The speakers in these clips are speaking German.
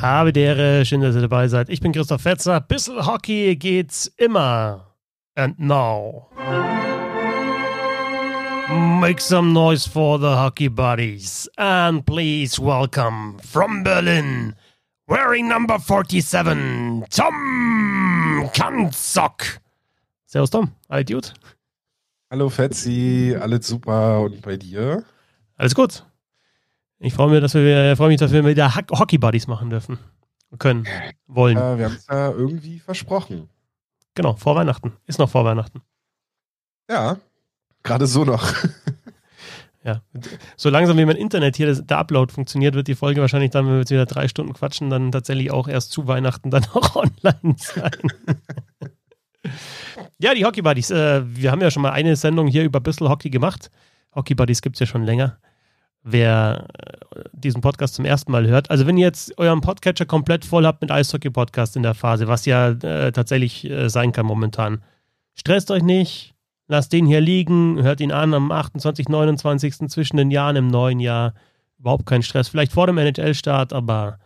Habe die Ehre, schön, dass ihr dabei seid. Ich bin Christoph Fetzer. Bissel Hockey geht's immer. And now. Make some noise for the hockey buddies. And please welcome from Berlin, wearing number 47, Tom Kanzok. Servus Tom, alles gut? Hallo Fetzi, alles super und bei dir? Alles gut. Ich freue mich, dass wir, freue mich, dass wir wieder Hockey Buddies machen dürfen. Können, wollen. Ja, wir haben es ja irgendwie versprochen. Genau, vor Weihnachten. Ist noch vor Weihnachten. Ja, gerade so noch. ja, so langsam wie mein Internet hier, der Upload funktioniert, wird die Folge wahrscheinlich dann, wenn wir jetzt wieder drei Stunden quatschen, dann tatsächlich auch erst zu Weihnachten dann auch online sein. ja, die Hockey Buddies. Äh, wir haben ja schon mal eine Sendung hier über Bissel Hockey gemacht. Hockey Buddies gibt es ja schon länger wer äh, diesen Podcast zum ersten Mal hört. Also wenn ihr jetzt euren Podcatcher komplett voll habt mit Eishockey-Podcast in der Phase, was ja äh, tatsächlich äh, sein kann momentan, stresst euch nicht, lasst den hier liegen, hört ihn an am 28., 29. zwischen den Jahren im neuen Jahr. Überhaupt kein Stress. Vielleicht vor dem NHL-Start, aber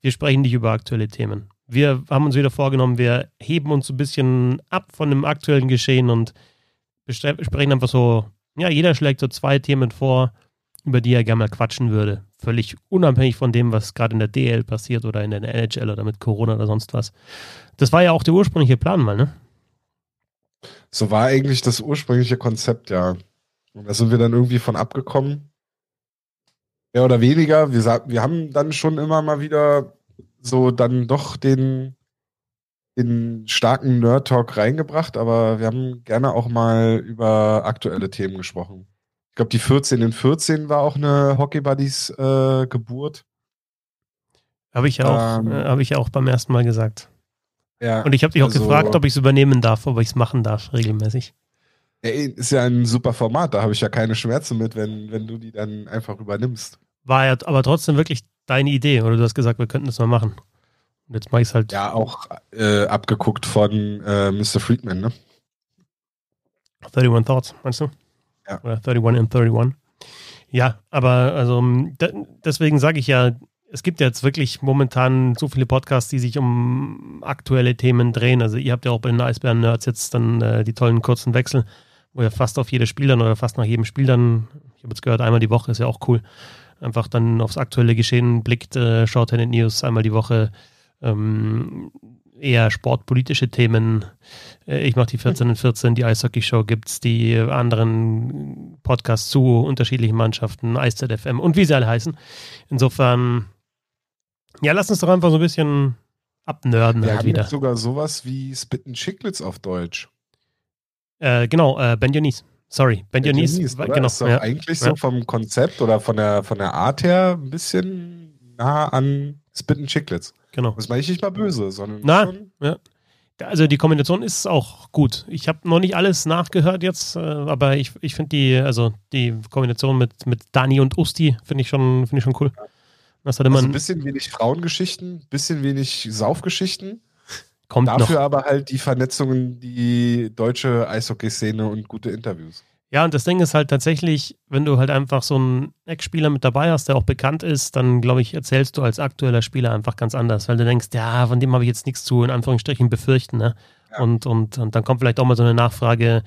wir sprechen nicht über aktuelle Themen. Wir haben uns wieder vorgenommen, wir heben uns ein bisschen ab von dem aktuellen Geschehen und sprechen einfach so, ja, jeder schlägt so zwei Themen vor über die er gerne mal quatschen würde. Völlig unabhängig von dem, was gerade in der DL passiert oder in der NHL oder mit Corona oder sonst was. Das war ja auch der ursprüngliche Plan mal, ne? So war eigentlich das ursprüngliche Konzept, ja. Und da sind wir dann irgendwie von abgekommen. Mehr oder weniger. Wir, wir haben dann schon immer mal wieder so dann doch den, den starken Nerd-Talk reingebracht, aber wir haben gerne auch mal über aktuelle Themen gesprochen glaube, die 14 in 14 war auch eine Hockey Buddies äh, Geburt. Habe ich, auch, ähm, äh, hab ich auch beim ersten Mal gesagt. Ja, Und ich habe dich auch also, gefragt, ob ich es übernehmen darf, ob ich es machen darf, regelmäßig. Ja, ist ja ein super Format, da habe ich ja keine Schmerzen mit, wenn, wenn du die dann einfach übernimmst. War ja aber trotzdem wirklich deine Idee, oder du hast gesagt, wir könnten das mal machen. Und jetzt mache ich es halt. Ja, auch äh, abgeguckt von äh, Mr. Friedman, ne? 31 Thoughts, meinst du? Ja. Oder 31 and 31. Ja, aber also deswegen sage ich ja, es gibt jetzt wirklich momentan so viele Podcasts, die sich um aktuelle Themen drehen. Also ihr habt ja auch bei den Eisbären-Nerds jetzt dann äh, die tollen kurzen Wechsel, wo ihr fast auf jedes Spiel dann oder fast nach jedem Spiel dann, ich habe jetzt gehört, einmal die Woche ist ja auch cool, einfach dann aufs aktuelle Geschehen blickt, äh, schaut Tenant News einmal die Woche, ähm, eher sportpolitische Themen. Äh, ich mache die 14 und 14, die Eishockey-Show gibt es, die anderen Podcasts zu unterschiedlichen Mannschaften, EisZFM und wie sie alle heißen. Insofern, ja, lass uns doch einfach so ein bisschen abnörden Wir halt haben wieder. Jetzt sogar sowas wie Spitten Chicklets auf Deutsch. Äh, genau, äh, Ben Dionis. Sorry, Ben, ben Dionis. Dionis genau, ist doch ja. eigentlich so vom Konzept oder von der, von der Art her ein bisschen nah an Spitten Chicklets. Genau. Das meine ich nicht mal böse, sondern. Na, schon ja. Also die Kombination ist auch gut. Ich habe noch nicht alles nachgehört jetzt, äh, aber ich, ich finde die, also die Kombination mit, mit Dani und Usti finde ich schon, finde ich schon cool. Was hat immer also ein bisschen wenig Frauengeschichten, bisschen wenig Saufgeschichten. Kommt Dafür noch. aber halt die Vernetzungen, die deutsche Eishockey-Szene und gute Interviews. Ja, und das Ding ist halt tatsächlich, wenn du halt einfach so einen Ex-Spieler mit dabei hast, der auch bekannt ist, dann glaube ich, erzählst du als aktueller Spieler einfach ganz anders, weil du denkst, ja, von dem habe ich jetzt nichts zu, in Anführungsstrichen, befürchten. Ne? Ja. Und, und, und dann kommt vielleicht auch mal so eine Nachfrage,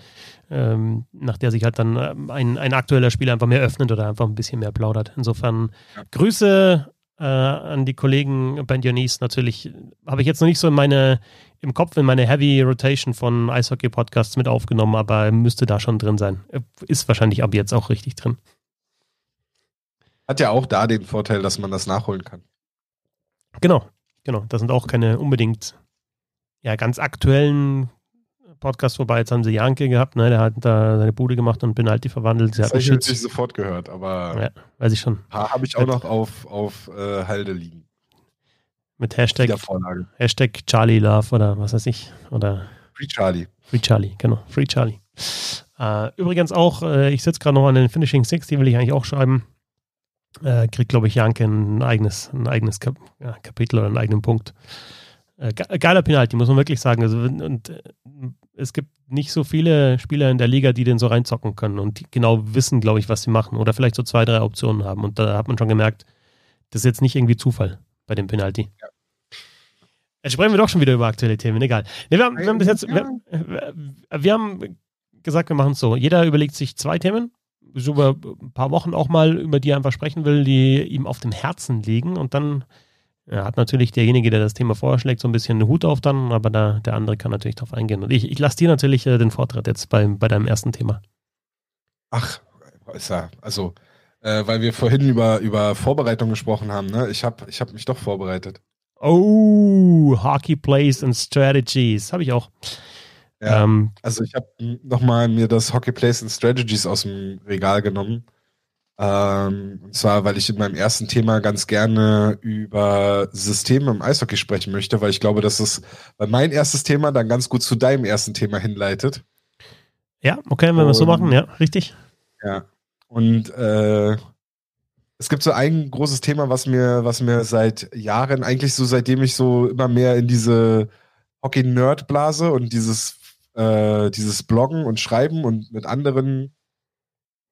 ähm, nach der sich halt dann ähm, ein, ein aktueller Spieler einfach mehr öffnet oder einfach ein bisschen mehr plaudert. Insofern ja. Grüße äh, an die Kollegen Ben Dionys. Natürlich habe ich jetzt noch nicht so in meine, im Kopf in meine Heavy Rotation von Eishockey-Podcasts mit aufgenommen, aber müsste da schon drin sein. Ist wahrscheinlich ab jetzt auch richtig drin. Hat ja auch da den Vorteil, dass man das nachholen kann. Genau, genau. Das sind auch keine unbedingt ja, ganz aktuellen Podcast vorbei. Jetzt haben sie Janke gehabt, ne? Der hat da seine Bude gemacht und Penalty verwandelt. Sie das habe ich nicht sofort gehört, aber ja, weiß ich schon. Habe ich auch noch auf, auf äh, Halde liegen. Mit Hashtag, Hashtag Charlie Love oder was weiß ich. Oder Free Charlie. Free Charlie, genau. Free Charlie. Äh, übrigens auch, äh, ich sitze gerade noch an den Finishing Six, die will ich eigentlich auch schreiben. Äh, kriegt, glaube ich, Janke ein eigenes, ein eigenes Kap ja, Kapitel oder einen eigenen Punkt. Äh, geiler Penalty, muss man wirklich sagen. Also, und äh, es gibt nicht so viele Spieler in der Liga, die den so reinzocken können und die genau wissen, glaube ich, was sie machen oder vielleicht so zwei, drei Optionen haben. Und da hat man schon gemerkt, das ist jetzt nicht irgendwie Zufall bei dem Penalty. Ja. Jetzt sprechen wir doch schon wieder über aktuelle Themen, egal. Nee, wir, haben, wir haben bis jetzt, wir, wir haben gesagt, wir machen es so. Jeder überlegt sich zwei Themen, so über ein paar Wochen auch mal, über die er einfach sprechen will, die ihm auf dem Herzen liegen. Und dann ja, hat natürlich derjenige, der das Thema vorschlägt, so ein bisschen einen Hut auf dann, aber da, der andere kann natürlich darauf eingehen. Und ich, ich lasse dir natürlich äh, den Vortritt jetzt bei, bei deinem ersten Thema. Ach, ist ja, also, äh, weil wir vorhin über, über Vorbereitung gesprochen haben, ne? Ich habe ich hab mich doch vorbereitet. Oh, Hockey Plays and Strategies. Habe ich auch. Ja, ähm, also ich habe nochmal mir das Hockey Plays and Strategies aus dem Regal genommen. Ähm, und zwar, weil ich in meinem ersten Thema ganz gerne über Systeme im Eishockey sprechen möchte, weil ich glaube, dass es, weil mein erstes Thema dann ganz gut zu deinem ersten Thema hinleitet. Ja, okay, wenn wir es so machen, ja, richtig. Ja. Und äh, es gibt so ein großes Thema, was mir, was mir seit Jahren, eigentlich so seitdem ich so immer mehr in diese Hockey-Nerd-Blase und dieses, äh, dieses Bloggen und Schreiben und mit anderen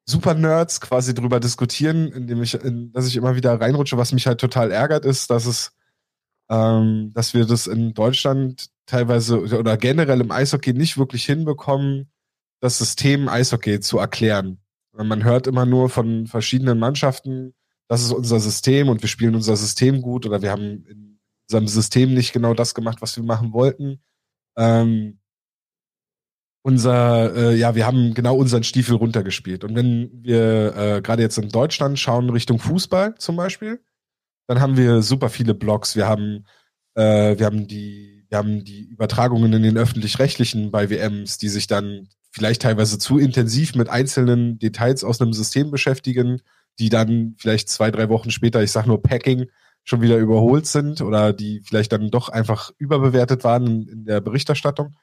Super-Nerds quasi drüber diskutieren, indem ich, in, dass ich immer wieder reinrutsche. Was mich halt total ärgert, ist, dass es, ähm, dass wir das in Deutschland teilweise oder generell im Eishockey nicht wirklich hinbekommen, das System Eishockey zu erklären. Man hört immer nur von verschiedenen Mannschaften, das ist unser System und wir spielen unser System gut oder wir haben in unserem System nicht genau das gemacht, was wir machen wollten. Ähm, unser, äh, ja, wir haben genau unseren Stiefel runtergespielt. Und wenn wir äh, gerade jetzt in Deutschland schauen Richtung Fußball zum Beispiel, dann haben wir super viele Blogs. Wir haben, äh, wir haben die, wir haben die Übertragungen in den öffentlich-rechtlichen bei WMs, die sich dann vielleicht teilweise zu intensiv mit einzelnen Details aus einem System beschäftigen, die dann vielleicht zwei, drei Wochen später, ich sag nur Packing, schon wieder überholt sind oder die vielleicht dann doch einfach überbewertet waren in, in der Berichterstattung.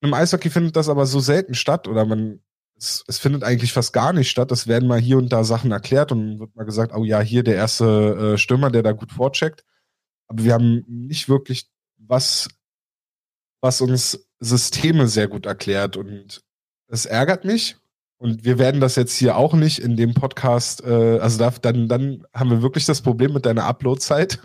Im Eishockey findet das aber so selten statt oder man, es, es, findet eigentlich fast gar nicht statt. Es werden mal hier und da Sachen erklärt und wird mal gesagt, oh ja, hier der erste äh, Stürmer, der da gut vorcheckt. Aber wir haben nicht wirklich was, was uns Systeme sehr gut erklärt und es ärgert mich. Und wir werden das jetzt hier auch nicht in dem Podcast, äh, also da, dann, dann haben wir wirklich das Problem mit deiner Uploadzeit.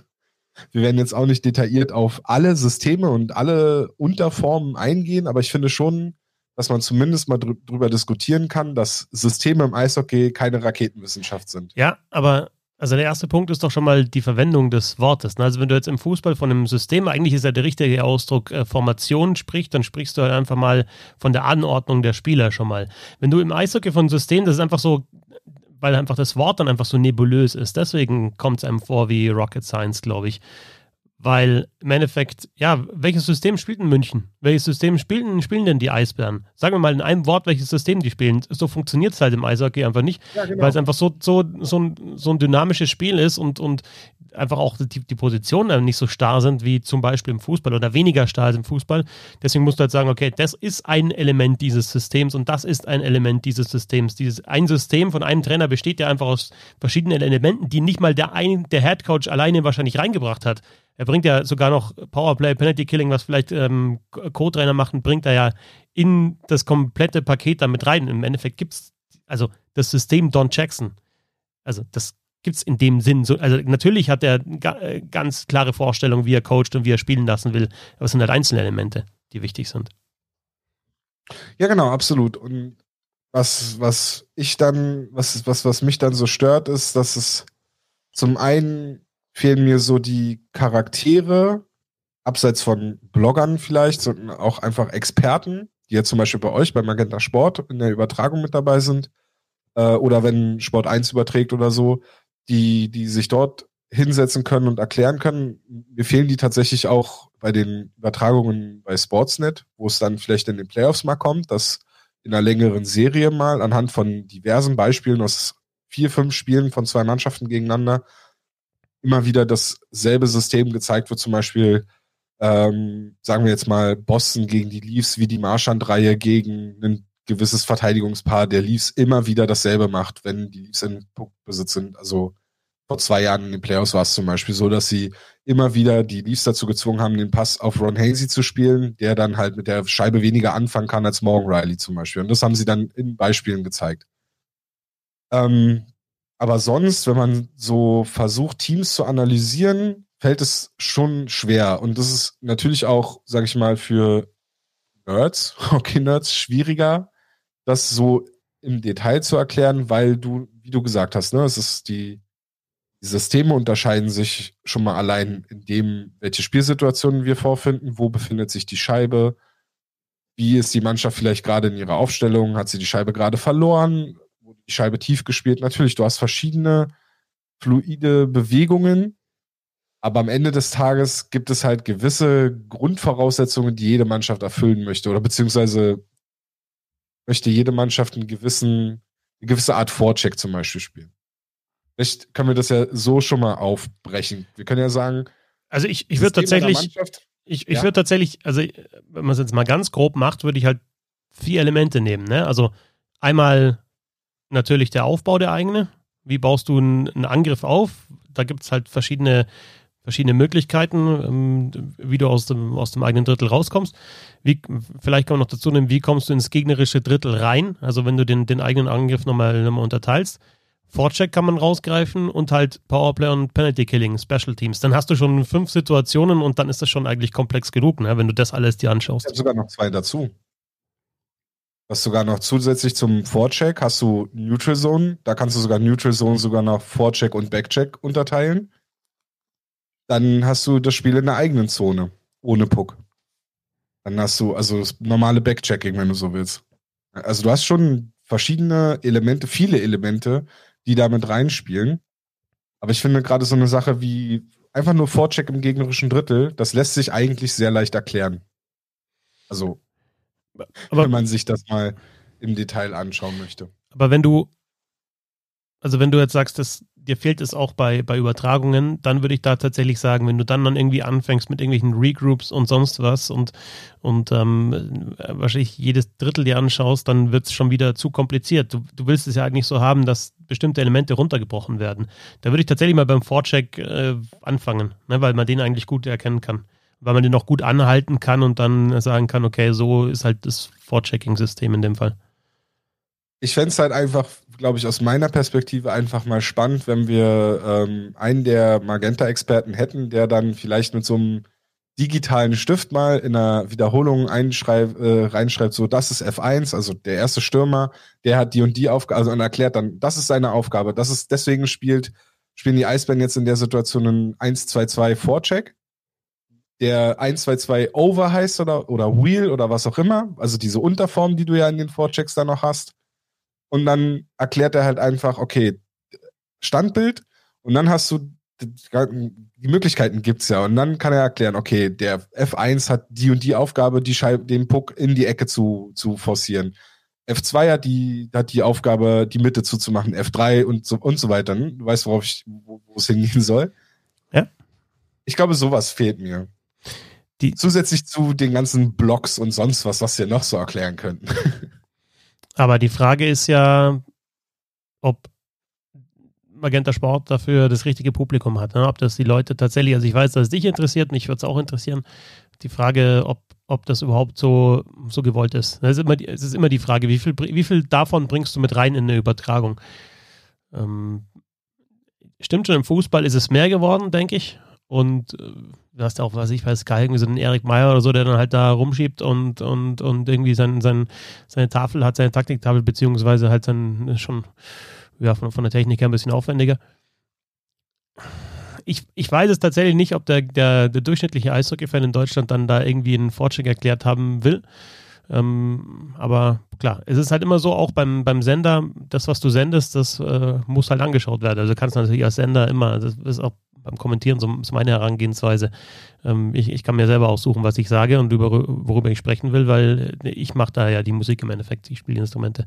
Wir werden jetzt auch nicht detailliert auf alle Systeme und alle Unterformen eingehen, aber ich finde schon, dass man zumindest mal drüber diskutieren kann, dass Systeme im Eishockey keine Raketenwissenschaft sind. Ja, aber also der erste Punkt ist doch schon mal die Verwendung des Wortes. Ne? Also wenn du jetzt im Fußball von einem System, eigentlich ist ja der richtige Ausdruck äh, Formation sprichst, dann sprichst du halt einfach mal von der Anordnung der Spieler schon mal. Wenn du im Eishockey von System, das ist einfach so weil einfach das Wort dann einfach so nebulös ist. Deswegen kommt es einem vor wie Rocket Science, glaube ich. Weil im Endeffekt, ja, welches System spielt in München? Welches System spielen, spielen denn die Eisbären? Sagen wir mal in einem Wort, welches System die spielen. So funktioniert es halt im Eishockey einfach nicht, ja, genau. weil es einfach so, so, so, ein, so ein dynamisches Spiel ist und, und einfach auch die, die Positionen nicht so starr sind wie zum Beispiel im Fußball oder weniger starr als im Fußball. Deswegen musst du halt sagen, okay, das ist ein Element dieses Systems und das ist ein Element dieses Systems. Dieses ein System von einem Trainer besteht ja einfach aus verschiedenen Elementen, die nicht mal der, ein, der Head Coach alleine wahrscheinlich reingebracht hat. Er bringt ja sogar noch Powerplay, Penalty Killing, was vielleicht ähm, Co-Trainer machen, bringt er ja in das komplette Paket damit rein. Im Endeffekt gibt es also das System Don Jackson. Also das gibt es in dem Sinn. So, also natürlich hat er äh, ganz klare Vorstellungen, wie er coacht und wie er spielen lassen will. Aber es sind halt einzelne Elemente, die wichtig sind. Ja, genau, absolut. Und was, was ich dann, was, was, was mich dann so stört, ist, dass es zum einen fehlen mir so die Charaktere, abseits von Bloggern vielleicht, sondern auch einfach Experten, die ja zum Beispiel bei euch bei Magenta Sport in der Übertragung mit dabei sind. Äh, oder wenn Sport 1 überträgt oder so, die, die sich dort hinsetzen können und erklären können. Mir fehlen die tatsächlich auch bei den Übertragungen bei Sportsnet, wo es dann vielleicht in den Playoffs mal kommt, dass in einer längeren Serie mal anhand von diversen Beispielen aus vier, fünf Spielen von zwei Mannschaften gegeneinander immer wieder dasselbe System gezeigt wird, zum Beispiel ähm, sagen wir jetzt mal Boston gegen die Leafs, wie die Marschand-Reihe gegen ein gewisses Verteidigungspaar der Leafs immer wieder dasselbe macht, wenn die Leafs in Puckbesitz sind. Also vor zwei Jahren in den Playoffs war es zum Beispiel so, dass sie immer wieder die Leafs dazu gezwungen haben, den Pass auf Ron Hazy zu spielen, der dann halt mit der Scheibe weniger anfangen kann als Morgan Riley zum Beispiel. Und das haben sie dann in Beispielen gezeigt. Ähm, aber sonst, wenn man so versucht, Teams zu analysieren, fällt es schon schwer. Und das ist natürlich auch, sag ich mal, für Nerds, Hockey-Nerds, schwieriger, das so im Detail zu erklären, weil du, wie du gesagt hast, ne, es ist die, die Systeme unterscheiden sich schon mal allein in dem, welche Spielsituationen wir vorfinden, wo befindet sich die Scheibe, wie ist die Mannschaft vielleicht gerade in ihrer Aufstellung, hat sie die Scheibe gerade verloren, die Scheibe tief gespielt. Natürlich, du hast verschiedene fluide Bewegungen, aber am Ende des Tages gibt es halt gewisse Grundvoraussetzungen, die jede Mannschaft erfüllen möchte oder beziehungsweise möchte jede Mannschaft einen gewissen, eine gewisse Art Vorcheck zum Beispiel spielen. Vielleicht können wir das ja so schon mal aufbrechen. Wir können ja sagen, also ich, ich würde tatsächlich, ich, ich ja? würde tatsächlich, also wenn man es jetzt mal ganz grob macht, würde ich halt vier Elemente nehmen. Ne? Also einmal natürlich der Aufbau der eigene. Wie baust du einen, Angriff auf? Da gibt es halt verschiedene, verschiedene Möglichkeiten, ähm, wie du aus dem, aus dem eigenen Drittel rauskommst. Wie, vielleicht kann man noch dazu nehmen, wie kommst du ins gegnerische Drittel rein? Also wenn du den, den eigenen Angriff nochmal, nochmal unterteilst. Vorcheck kann man rausgreifen und halt Powerplay und Penalty Killing, Special Teams. Dann hast du schon fünf Situationen und dann ist das schon eigentlich komplex genug, ne, wenn du das alles dir anschaust. Ich habe sogar noch zwei dazu. Hast sogar noch zusätzlich zum Vorcheck hast du Neutral Zone. Da kannst du sogar Neutral Zone sogar noch Vorcheck und Backcheck unterteilen. Dann hast du das Spiel in der eigenen Zone, ohne Puck. Dann hast du also das normale Backchecking, wenn du so willst. Also du hast schon verschiedene Elemente, viele Elemente, die da mit reinspielen. Aber ich finde gerade so eine Sache wie einfach nur Vorcheck im gegnerischen Drittel, das lässt sich eigentlich sehr leicht erklären. Also, aber, wenn man sich das mal im Detail anschauen möchte. Aber wenn du, also wenn du jetzt sagst, dass dir fehlt es auch bei, bei Übertragungen, dann würde ich da tatsächlich sagen, wenn du dann dann irgendwie anfängst mit irgendwelchen Regroups und sonst was und, und ähm, wahrscheinlich jedes Drittel dir anschaust, dann wird es schon wieder zu kompliziert. Du, du willst es ja eigentlich so haben, dass bestimmte Elemente runtergebrochen werden. Da würde ich tatsächlich mal beim Vorcheck äh, anfangen, ne, weil man den eigentlich gut erkennen kann. Weil man den auch gut anhalten kann und dann sagen kann, okay, so ist halt das Vorchecking-System in dem Fall. Ich fände es halt einfach glaube ich, aus meiner Perspektive einfach mal spannend, wenn wir ähm, einen der Magenta-Experten hätten, der dann vielleicht mit so einem digitalen Stift mal in einer Wiederholung äh, reinschreibt, so das ist F1, also der erste Stürmer, der hat die und die Aufgabe, also und erklärt dann, das ist seine Aufgabe, das ist deswegen spielt spielen die Eisbären jetzt in der Situation einen 1-2-2 Vorcheck, der 1-2-2 Over heißt oder, oder Wheel oder was auch immer, also diese Unterform, die du ja in den Vorchecks da noch hast. Und dann erklärt er halt einfach, okay, Standbild. Und dann hast du, die Möglichkeiten gibt's ja. Und dann kann er erklären, okay, der F1 hat die und die Aufgabe, die Scheibe, den Puck in die Ecke zu, zu forcieren. F2 hat die, hat die Aufgabe, die Mitte zuzumachen, F3 und so, und so weiter. Du weißt, worauf ich, wo, wo es hingehen soll. Ja. Ich glaube, sowas fehlt mir. Die, Zusätzlich zu den ganzen Blogs und sonst was, was wir noch so erklären könnten. Aber die Frage ist ja, ob Magenta Sport dafür das richtige Publikum hat. Ne? Ob das die Leute tatsächlich, also ich weiß, dass es dich interessiert, mich würde es auch interessieren. Die Frage, ob, ob das überhaupt so, so gewollt ist. Es ist, immer die, es ist immer die Frage, wie viel, wie viel davon bringst du mit rein in eine Übertragung? Ähm, stimmt schon, im Fußball ist es mehr geworden, denke ich. Und äh, du hast auch, was ich weiß, Sky irgendwie so einen Erik Meyer oder so, der dann halt da rumschiebt und, und, und irgendwie sein, sein, seine Tafel hat, seine Taktiktafel, beziehungsweise halt sein, schon ja, von, von der Technik her ein bisschen aufwendiger. Ich, ich weiß es tatsächlich nicht, ob der, der, der durchschnittliche Eishockey-Fan in Deutschland dann da irgendwie einen Fortschritt erklärt haben will. Ähm, aber klar, es ist halt immer so, auch beim, beim Sender, das, was du sendest, das äh, muss halt angeschaut werden. Also kannst du natürlich als Sender immer, das ist auch beim Kommentieren, so ist meine Herangehensweise. Ähm, ich, ich kann mir selber aussuchen, was ich sage und über, worüber ich sprechen will, weil ich mache da ja die Musik im Endeffekt, ich spiele Instrumente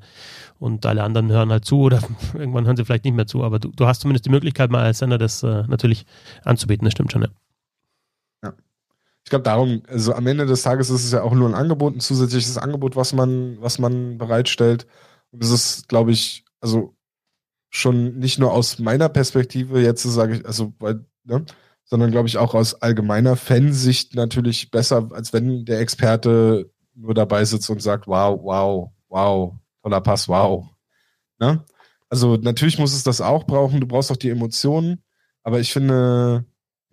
und alle anderen hören halt zu oder irgendwann hören sie vielleicht nicht mehr zu, aber du, du hast zumindest die Möglichkeit, mal als Sender das äh, natürlich anzubieten, das stimmt schon, ja. ja. Ich glaube, darum, also am Ende des Tages ist es ja auch nur ein Angebot, ein zusätzliches Angebot, was man, was man bereitstellt. Und es ist, glaube ich, also schon nicht nur aus meiner Perspektive, jetzt sage ich, also, weil, ne, sondern glaube ich auch aus allgemeiner Fansicht natürlich besser, als wenn der Experte nur dabei sitzt und sagt, wow, wow, wow, toller Pass, wow. Ne? Also natürlich muss es das auch brauchen, du brauchst auch die Emotionen, aber ich finde,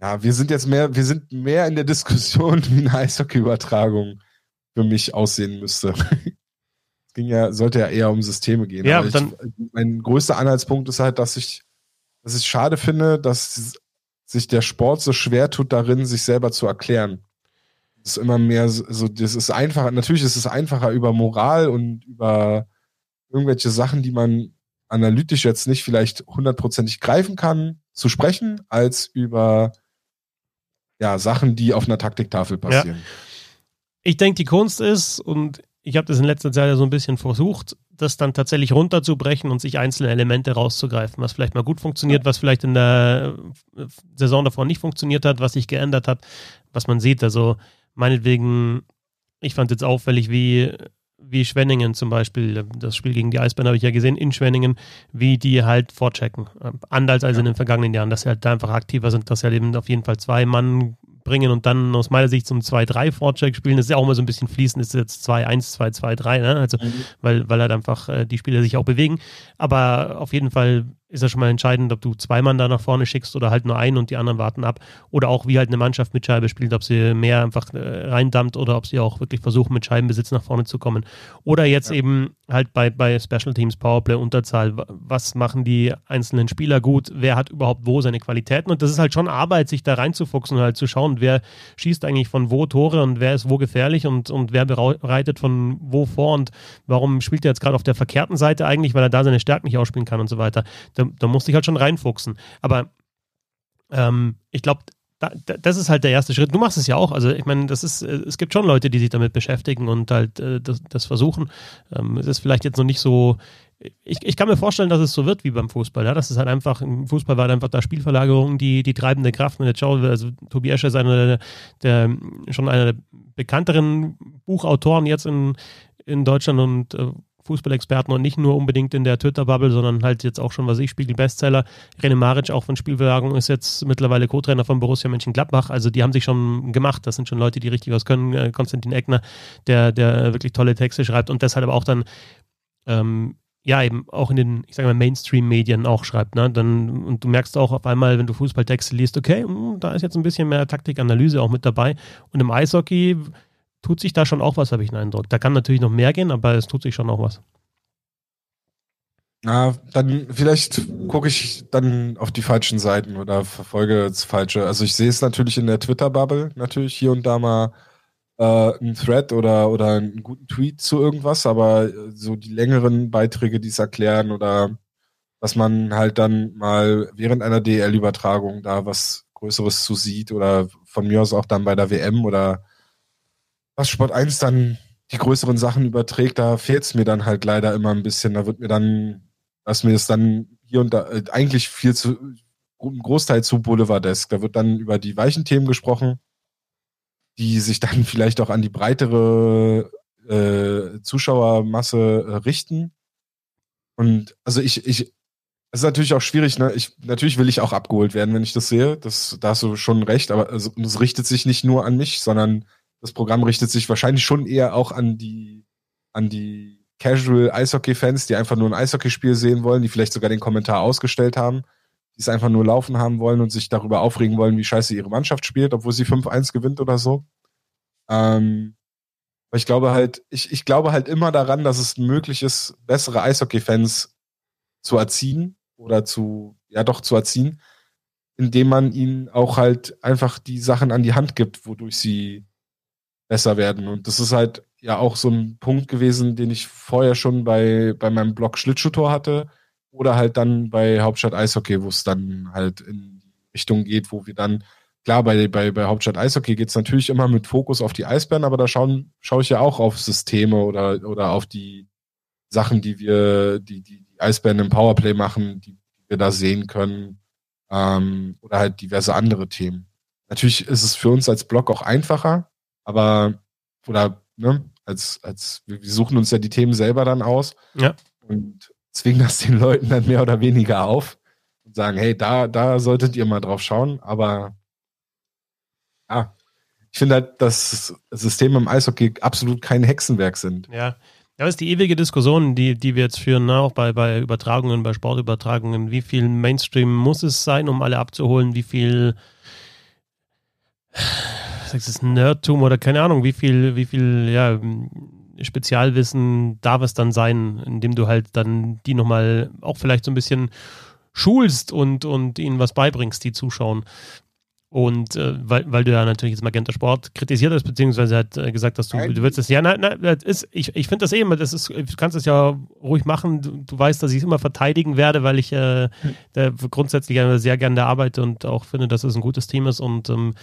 ja, wir sind jetzt mehr, wir sind mehr in der Diskussion, wie eine Eishockey-Übertragung für mich aussehen müsste. es ging ja, sollte ja eher um Systeme gehen. Ja, dann, ich, mein größter Anhaltspunkt ist halt, dass ich, dass ich schade finde, dass sich der Sport so schwer tut, darin, sich selber zu erklären. Das ist immer mehr so, das ist einfacher, natürlich ist es einfacher über Moral und über irgendwelche Sachen, die man analytisch jetzt nicht vielleicht hundertprozentig greifen kann, zu sprechen, als über ja, Sachen, die auf einer Taktiktafel passieren. Ja. Ich denke, die Kunst ist, und ich habe das in letzter Zeit ja so ein bisschen versucht, das dann tatsächlich runterzubrechen und sich einzelne Elemente rauszugreifen, was vielleicht mal gut funktioniert, was vielleicht in der äh, Saison davor nicht funktioniert hat, was sich geändert hat, was man sieht. Also meinetwegen, ich fand jetzt auffällig, wie wie Schwenningen zum Beispiel, das Spiel gegen die Eisbären habe ich ja gesehen, in Schwenningen, wie die halt vorchecken. Anders als ja. in den vergangenen Jahren, dass sie halt da einfach aktiver sind, dass sie halt eben auf jeden Fall zwei Mann bringen und dann aus meiner Sicht zum 2-3 Vorcheck spielen. Das ist ja auch immer so ein bisschen fließend, ist jetzt 2-1, 2-2-3, ne? Also, mhm. weil, weil halt einfach äh, die Spieler sich auch bewegen. Aber auf jeden Fall ist ja schon mal entscheidend, ob du zwei Mann da nach vorne schickst oder halt nur einen und die anderen warten ab. Oder auch wie halt eine Mannschaft mit Scheibe spielt, ob sie mehr einfach äh, reindammt oder ob sie auch wirklich versuchen, mit Scheibenbesitz nach vorne zu kommen. Oder jetzt ja. eben halt bei, bei Special Teams, Powerplay, Unterzahl, was machen die einzelnen Spieler gut, wer hat überhaupt wo seine Qualitäten. Und das ist halt schon Arbeit, sich da reinzufuchsen und halt zu schauen, wer schießt eigentlich von wo Tore und wer ist wo gefährlich und, und wer bereitet von wo vor und warum spielt er jetzt gerade auf der verkehrten Seite eigentlich, weil er da seine Stärken nicht ausspielen kann und so weiter da, da musste ich halt schon reinfuchsen. Aber ähm, ich glaube, da, das ist halt der erste Schritt. Du machst es ja auch. Also ich meine, das ist, äh, es gibt schon Leute, die sich damit beschäftigen und halt äh, das, das, versuchen. Ähm, es ist vielleicht jetzt noch nicht so. Ich, ich kann mir vorstellen, dass es so wird wie beim Fußball. Ja? Das ist halt einfach, im Fußball war halt einfach da Spielverlagerung die, die treibende Kraft. Und jetzt schau, also Tobi Escher ist einer der, der, schon einer der bekannteren Buchautoren jetzt in, in Deutschland und äh, Fußballexperten und nicht nur unbedingt in der Twitter-Bubble, sondern halt jetzt auch schon, was ich, Spiegel-Bestseller. René Maric, auch von Spielverlagerung, ist jetzt mittlerweile Co-Trainer von Borussia Mönchengladbach. Also die haben sich schon gemacht. Das sind schon Leute, die richtig was können. Äh, Konstantin Eckner, der, der wirklich tolle Texte schreibt und deshalb auch dann ähm, ja, eben auch in den, ich sage mal, Mainstream-Medien auch schreibt, ne? Dann, und du merkst auch auf einmal, wenn du Fußballtexte liest, okay, mh, hm, da ist jetzt ein bisschen mehr Taktikanalyse auch mit dabei. Und im Eishockey tut sich da schon auch was, habe ich den Eindruck. Da kann natürlich noch mehr gehen, aber es tut sich schon auch was. Na, dann vielleicht gucke ich dann auf die falschen Seiten oder verfolge das Falsche. Also ich sehe es natürlich in der Twitter-Bubble, natürlich hier und da mal äh, einen Thread oder, oder einen guten Tweet zu irgendwas, aber so die längeren Beiträge, die es erklären oder dass man halt dann mal während einer DL-Übertragung da was Größeres zu sieht oder von mir aus auch dann bei der WM oder was Sport 1 dann die größeren Sachen überträgt, da fehlt es mir dann halt leider immer ein bisschen. Da wird mir dann, dass mir das dann hier und da äh, eigentlich viel zu, ein Großteil zu Boulevardesk. Da wird dann über die weichen Themen gesprochen, die sich dann vielleicht auch an die breitere äh, Zuschauermasse äh, richten. Und also ich, ich, es ist natürlich auch schwierig, ne? Ich, natürlich will ich auch abgeholt werden, wenn ich das sehe. Das, da hast du schon recht, aber also, es richtet sich nicht nur an mich, sondern das Programm richtet sich wahrscheinlich schon eher auch an die, an die Casual Eishockey-Fans, die einfach nur ein Eishockeyspiel sehen wollen, die vielleicht sogar den Kommentar ausgestellt haben, die es einfach nur laufen haben wollen und sich darüber aufregen wollen, wie scheiße ihre Mannschaft spielt, obwohl sie 5-1 gewinnt oder so. Ähm, ich glaube halt, ich, ich glaube halt immer daran, dass es möglich ist, bessere Eishockey-Fans zu erziehen oder zu, ja doch zu erziehen, indem man ihnen auch halt einfach die Sachen an die Hand gibt, wodurch sie besser werden. Und das ist halt ja auch so ein Punkt gewesen, den ich vorher schon bei, bei meinem Blog Schlittschuhtor hatte oder halt dann bei Hauptstadt Eishockey, wo es dann halt in Richtung geht, wo wir dann, klar, bei, bei, bei Hauptstadt Eishockey geht es natürlich immer mit Fokus auf die Eisbären, aber da schauen, schaue ich ja auch auf Systeme oder, oder auf die Sachen, die wir, die, die, die Eisbären im Powerplay machen, die, die wir da sehen können, ähm, oder halt diverse andere Themen. Natürlich ist es für uns als Blog auch einfacher, aber, oder, ne, als, als, wir suchen uns ja die Themen selber dann aus. Ja. Und zwingen das den Leuten dann mehr oder weniger auf und sagen, hey, da, da solltet ihr mal drauf schauen. Aber ja, ich finde halt, dass Systeme im Eishockey absolut kein Hexenwerk sind. Ja. Das ist die ewige Diskussion, die, die wir jetzt führen, ne? auch bei, bei Übertragungen, bei Sportübertragungen. Wie viel Mainstream muss es sein, um alle abzuholen? Wie viel das ist Nerdtum oder keine Ahnung, wie viel, wie viel, ja, Spezialwissen darf es dann sein, indem du halt dann die nochmal auch vielleicht so ein bisschen schulst und, und ihnen was beibringst, die zuschauen. Und äh, weil, weil du ja natürlich jetzt Magenta Sport kritisiert hast, beziehungsweise hat äh, gesagt, dass du, du willst es, ja, nein, nein, das ist, ich, ich finde das eh immer, das ist, du kannst es ja ruhig machen, du, du weißt, dass ich es immer verteidigen werde, weil ich äh, der, grundsätzlich sehr gerne arbeite und auch finde, dass es ein gutes Team ist. Und ähm,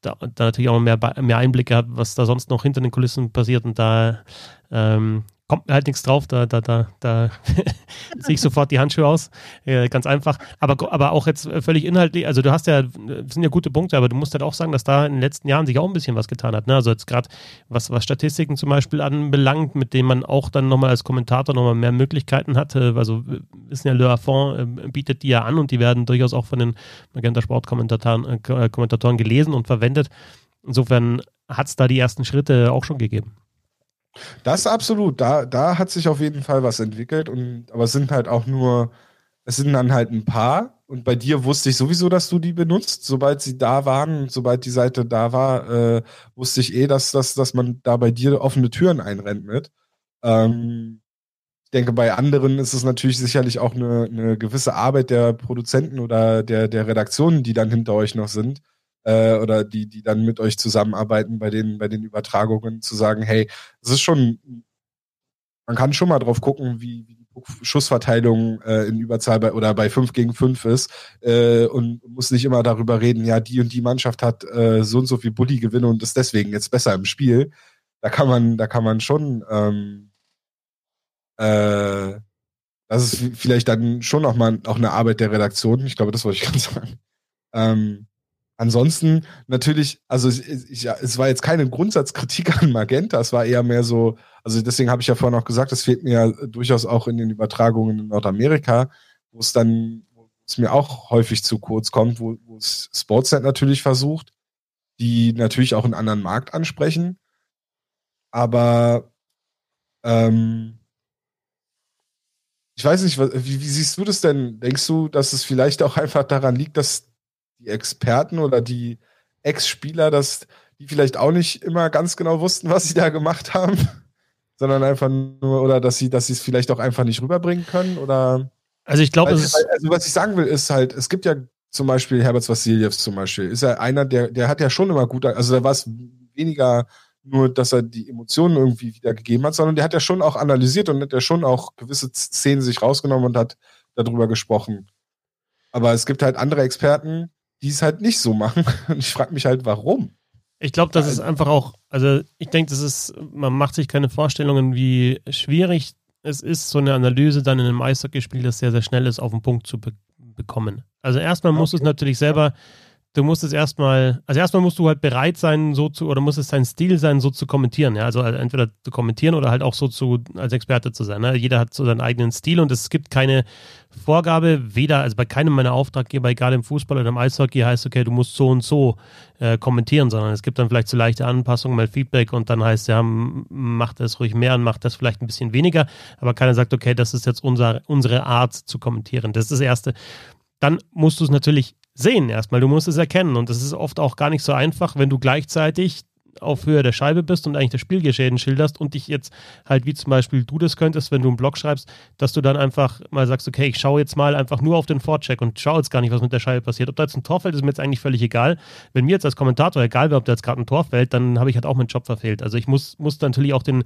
da, da, natürlich auch mehr, mehr Einblicke habe, was da sonst noch hinter den Kulissen passiert und da ähm, kommt mir halt nichts drauf, da, da, da, da ziehe ich sofort die Handschuhe aus. Äh, ganz einfach. Aber, aber auch jetzt völlig inhaltlich, also du hast ja, das sind ja gute Punkte, aber du musst halt auch sagen, dass da in den letzten Jahren sich auch ein bisschen was getan hat. Ne? Also jetzt gerade, was, was Statistiken zum Beispiel anbelangt, mit denen man auch dann nochmal als Kommentator nochmal mehr Möglichkeiten hatte. Also wissen ja, Le Affont äh, bietet die ja an und die werden durchaus auch von den Magenta Sport-Kommentatoren äh, Kommentatoren gelesen und verwendet. Insofern hat es da die ersten Schritte auch schon gegeben. Das absolut. Da, da hat sich auf jeden Fall was entwickelt. Und, aber es sind halt auch nur, es sind dann halt ein paar. Und bei dir wusste ich sowieso, dass du die benutzt. Sobald sie da waren, sobald die Seite da war, äh, wusste ich eh, dass, dass, dass man da bei dir offene Türen einrennt mit. Ähm, ich denke, bei anderen ist es natürlich sicherlich auch eine, eine gewisse Arbeit der Produzenten oder der, der Redaktionen, die dann hinter euch noch sind, äh, oder die, die dann mit euch zusammenarbeiten bei den, bei den Übertragungen, zu sagen, hey, es ist schon, man kann schon mal drauf gucken, wie, wie die Schussverteilung äh, in Überzahl bei, oder bei 5 gegen 5 ist äh, und muss nicht immer darüber reden, ja, die und die Mannschaft hat äh, so und so viel Bulli-Gewinne und ist deswegen jetzt besser im Spiel. Da kann man, da kann man schon ähm, äh, das ist vielleicht dann schon auch mal auch eine Arbeit der Redaktion. Ich glaube, das wollte ich gerade sagen. Ähm, Ansonsten natürlich, also ich, ich, es war jetzt keine Grundsatzkritik an Magenta, es war eher mehr so, also deswegen habe ich ja vorhin auch gesagt, das fehlt mir ja durchaus auch in den Übertragungen in Nordamerika, wo es dann, wo es mir auch häufig zu kurz kommt, wo, wo es Sportsnet natürlich versucht, die natürlich auch einen anderen Markt ansprechen. Aber ähm, ich weiß nicht, wie, wie siehst du das denn? Denkst du, dass es vielleicht auch einfach daran liegt, dass die Experten oder die Ex-Spieler, dass die vielleicht auch nicht immer ganz genau wussten, was sie da gemacht haben, sondern einfach nur, oder dass sie, dass sie es vielleicht auch einfach nicht rüberbringen können, oder? Also ich glaube, also, also was ich sagen will, ist halt, es gibt ja zum Beispiel Herbert Vassiljevs zum Beispiel, ist ja einer, der, der hat ja schon immer gut, also da war es weniger nur, dass er die Emotionen irgendwie wiedergegeben hat, sondern der hat ja schon auch analysiert und hat ja schon auch gewisse Szenen sich rausgenommen und hat darüber gesprochen. Aber es gibt halt andere Experten, die es halt nicht so machen. Und ich frage mich halt, warum. Ich glaube, das ist einfach auch, also ich denke, das ist, man macht sich keine Vorstellungen, wie schwierig es ist, so eine Analyse dann in einem Eishockeyspiel, das sehr, sehr schnell ist, auf den Punkt zu be bekommen. Also erstmal okay. muss es natürlich selber du musst es erstmal, also erstmal musst du halt bereit sein, so zu, oder muss es dein Stil sein, so zu kommentieren, ja. Also entweder zu kommentieren oder halt auch so zu, als Experte zu sein. Ne? Jeder hat so seinen eigenen Stil und es gibt keine Vorgabe, weder, also bei keinem meiner Auftraggeber, egal im Fußball oder im Eishockey, heißt, okay, du musst so und so äh, kommentieren, sondern es gibt dann vielleicht so leichte Anpassungen, mal Feedback und dann heißt ja, mach das ruhig mehr und mach das vielleicht ein bisschen weniger, aber keiner sagt, okay, das ist jetzt unser, unsere Art zu kommentieren. Das ist das Erste. Dann musst du es natürlich sehen erstmal. Du musst es erkennen. Und das ist oft auch gar nicht so einfach, wenn du gleichzeitig auf Höhe der Scheibe bist und eigentlich das Spielgeschehen schilderst und dich jetzt halt, wie zum Beispiel du das könntest, wenn du einen Blog schreibst, dass du dann einfach mal sagst, okay, ich schaue jetzt mal einfach nur auf den Vorcheck und schaue jetzt gar nicht, was mit der Scheibe passiert. Ob da jetzt ein Tor fällt, ist mir jetzt eigentlich völlig egal. Wenn mir jetzt als Kommentator egal wäre, ob da jetzt gerade ein Tor fällt, dann habe ich halt auch meinen Job verfehlt. Also ich muss, muss natürlich auch den,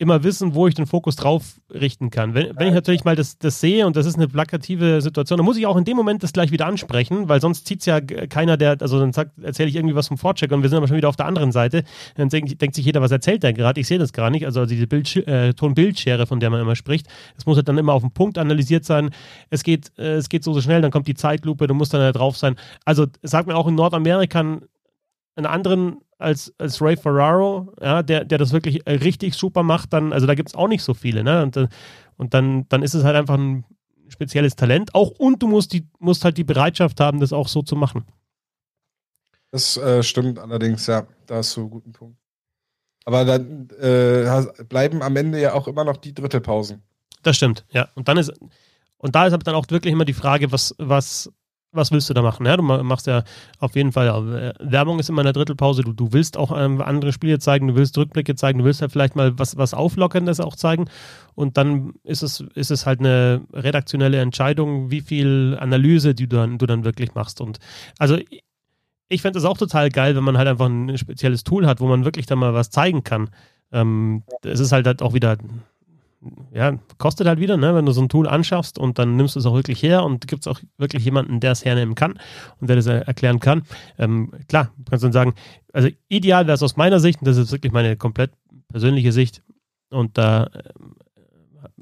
immer wissen, wo ich den Fokus drauf richten kann. Wenn, wenn ich natürlich mal das, das sehe und das ist eine plakative Situation, dann muss ich auch in dem Moment das gleich wieder ansprechen, weil sonst zieht es ja keiner, der, also dann sagt, erzähle ich irgendwie was vom Vorcheck und wir sind aber schon wieder auf der anderen Seite. Dann denkt, denkt sich jeder, was erzählt der gerade? Ich sehe das gar nicht. Also diese Bild, äh, Ton-Bildschere, von der man immer spricht, es muss halt dann immer auf den Punkt analysiert sein. Es geht, äh, es geht so, so schnell, dann kommt die Zeitlupe, du musst dann da drauf sein. Also sag mir auch in Nordamerika einen anderen als, als Ray Ferraro, ja, der, der das wirklich äh, richtig super macht, dann, also da gibt es auch nicht so viele, ne? Und, äh, und dann, dann ist es halt einfach ein spezielles Talent auch und du musst, die, musst halt die Bereitschaft haben, das auch so zu machen. Das äh, stimmt allerdings, ja, da hast du einen guten Punkt. Aber dann äh, bleiben am Ende ja auch immer noch die Drittelpausen. Das stimmt, ja. Und dann ist, und da ist aber dann auch wirklich immer die Frage, was, was was willst du da machen? Ja, du machst ja auf jeden Fall, Werbung ist immer in der Drittelpause, du, du willst auch ähm, andere Spiele zeigen, du willst Rückblicke zeigen, du willst ja vielleicht mal was, was Auflockerndes auch zeigen und dann ist es, ist es halt eine redaktionelle Entscheidung, wie viel Analyse die du dann, du dann wirklich machst und also ich fände es auch total geil, wenn man halt einfach ein spezielles Tool hat, wo man wirklich dann mal was zeigen kann. Ähm, es ist halt, halt auch wieder ja, kostet halt wieder, ne, wenn du so ein Tool anschaffst und dann nimmst du es auch wirklich her und gibt es auch wirklich jemanden, der es hernehmen kann und der das erklären kann. Ähm, klar, kannst dann sagen, also ideal wäre es aus meiner Sicht, und das ist wirklich meine komplett persönliche Sicht, und da äh,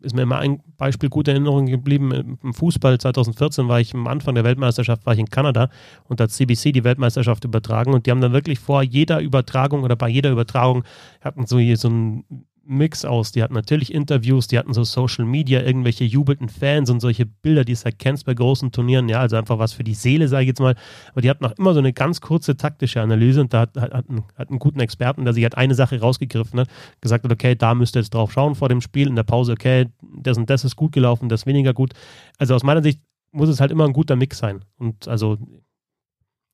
ist mir immer ein Beispiel gut in Erinnerung geblieben. Im Fußball 2014 war ich am Anfang der Weltmeisterschaft, war ich in Kanada und hat CBC die Weltmeisterschaft übertragen und die haben dann wirklich vor jeder Übertragung oder bei jeder Übertragung hatten so, hier so ein Mix aus. Die hatten natürlich Interviews, die hatten so Social Media, irgendwelche jubelnden Fans und solche Bilder, die es halt kennst bei großen Turnieren. Ja, also einfach was für die Seele, sage ich jetzt mal. Aber die hatten auch immer so eine ganz kurze taktische Analyse und da hat, hat, hat, einen, hat einen guten Experten, der sich halt eine Sache rausgegriffen hat, gesagt hat, okay, da müsst ihr jetzt drauf schauen vor dem Spiel, in der Pause, okay, das und das ist gut gelaufen, das weniger gut. Also aus meiner Sicht muss es halt immer ein guter Mix sein. Und also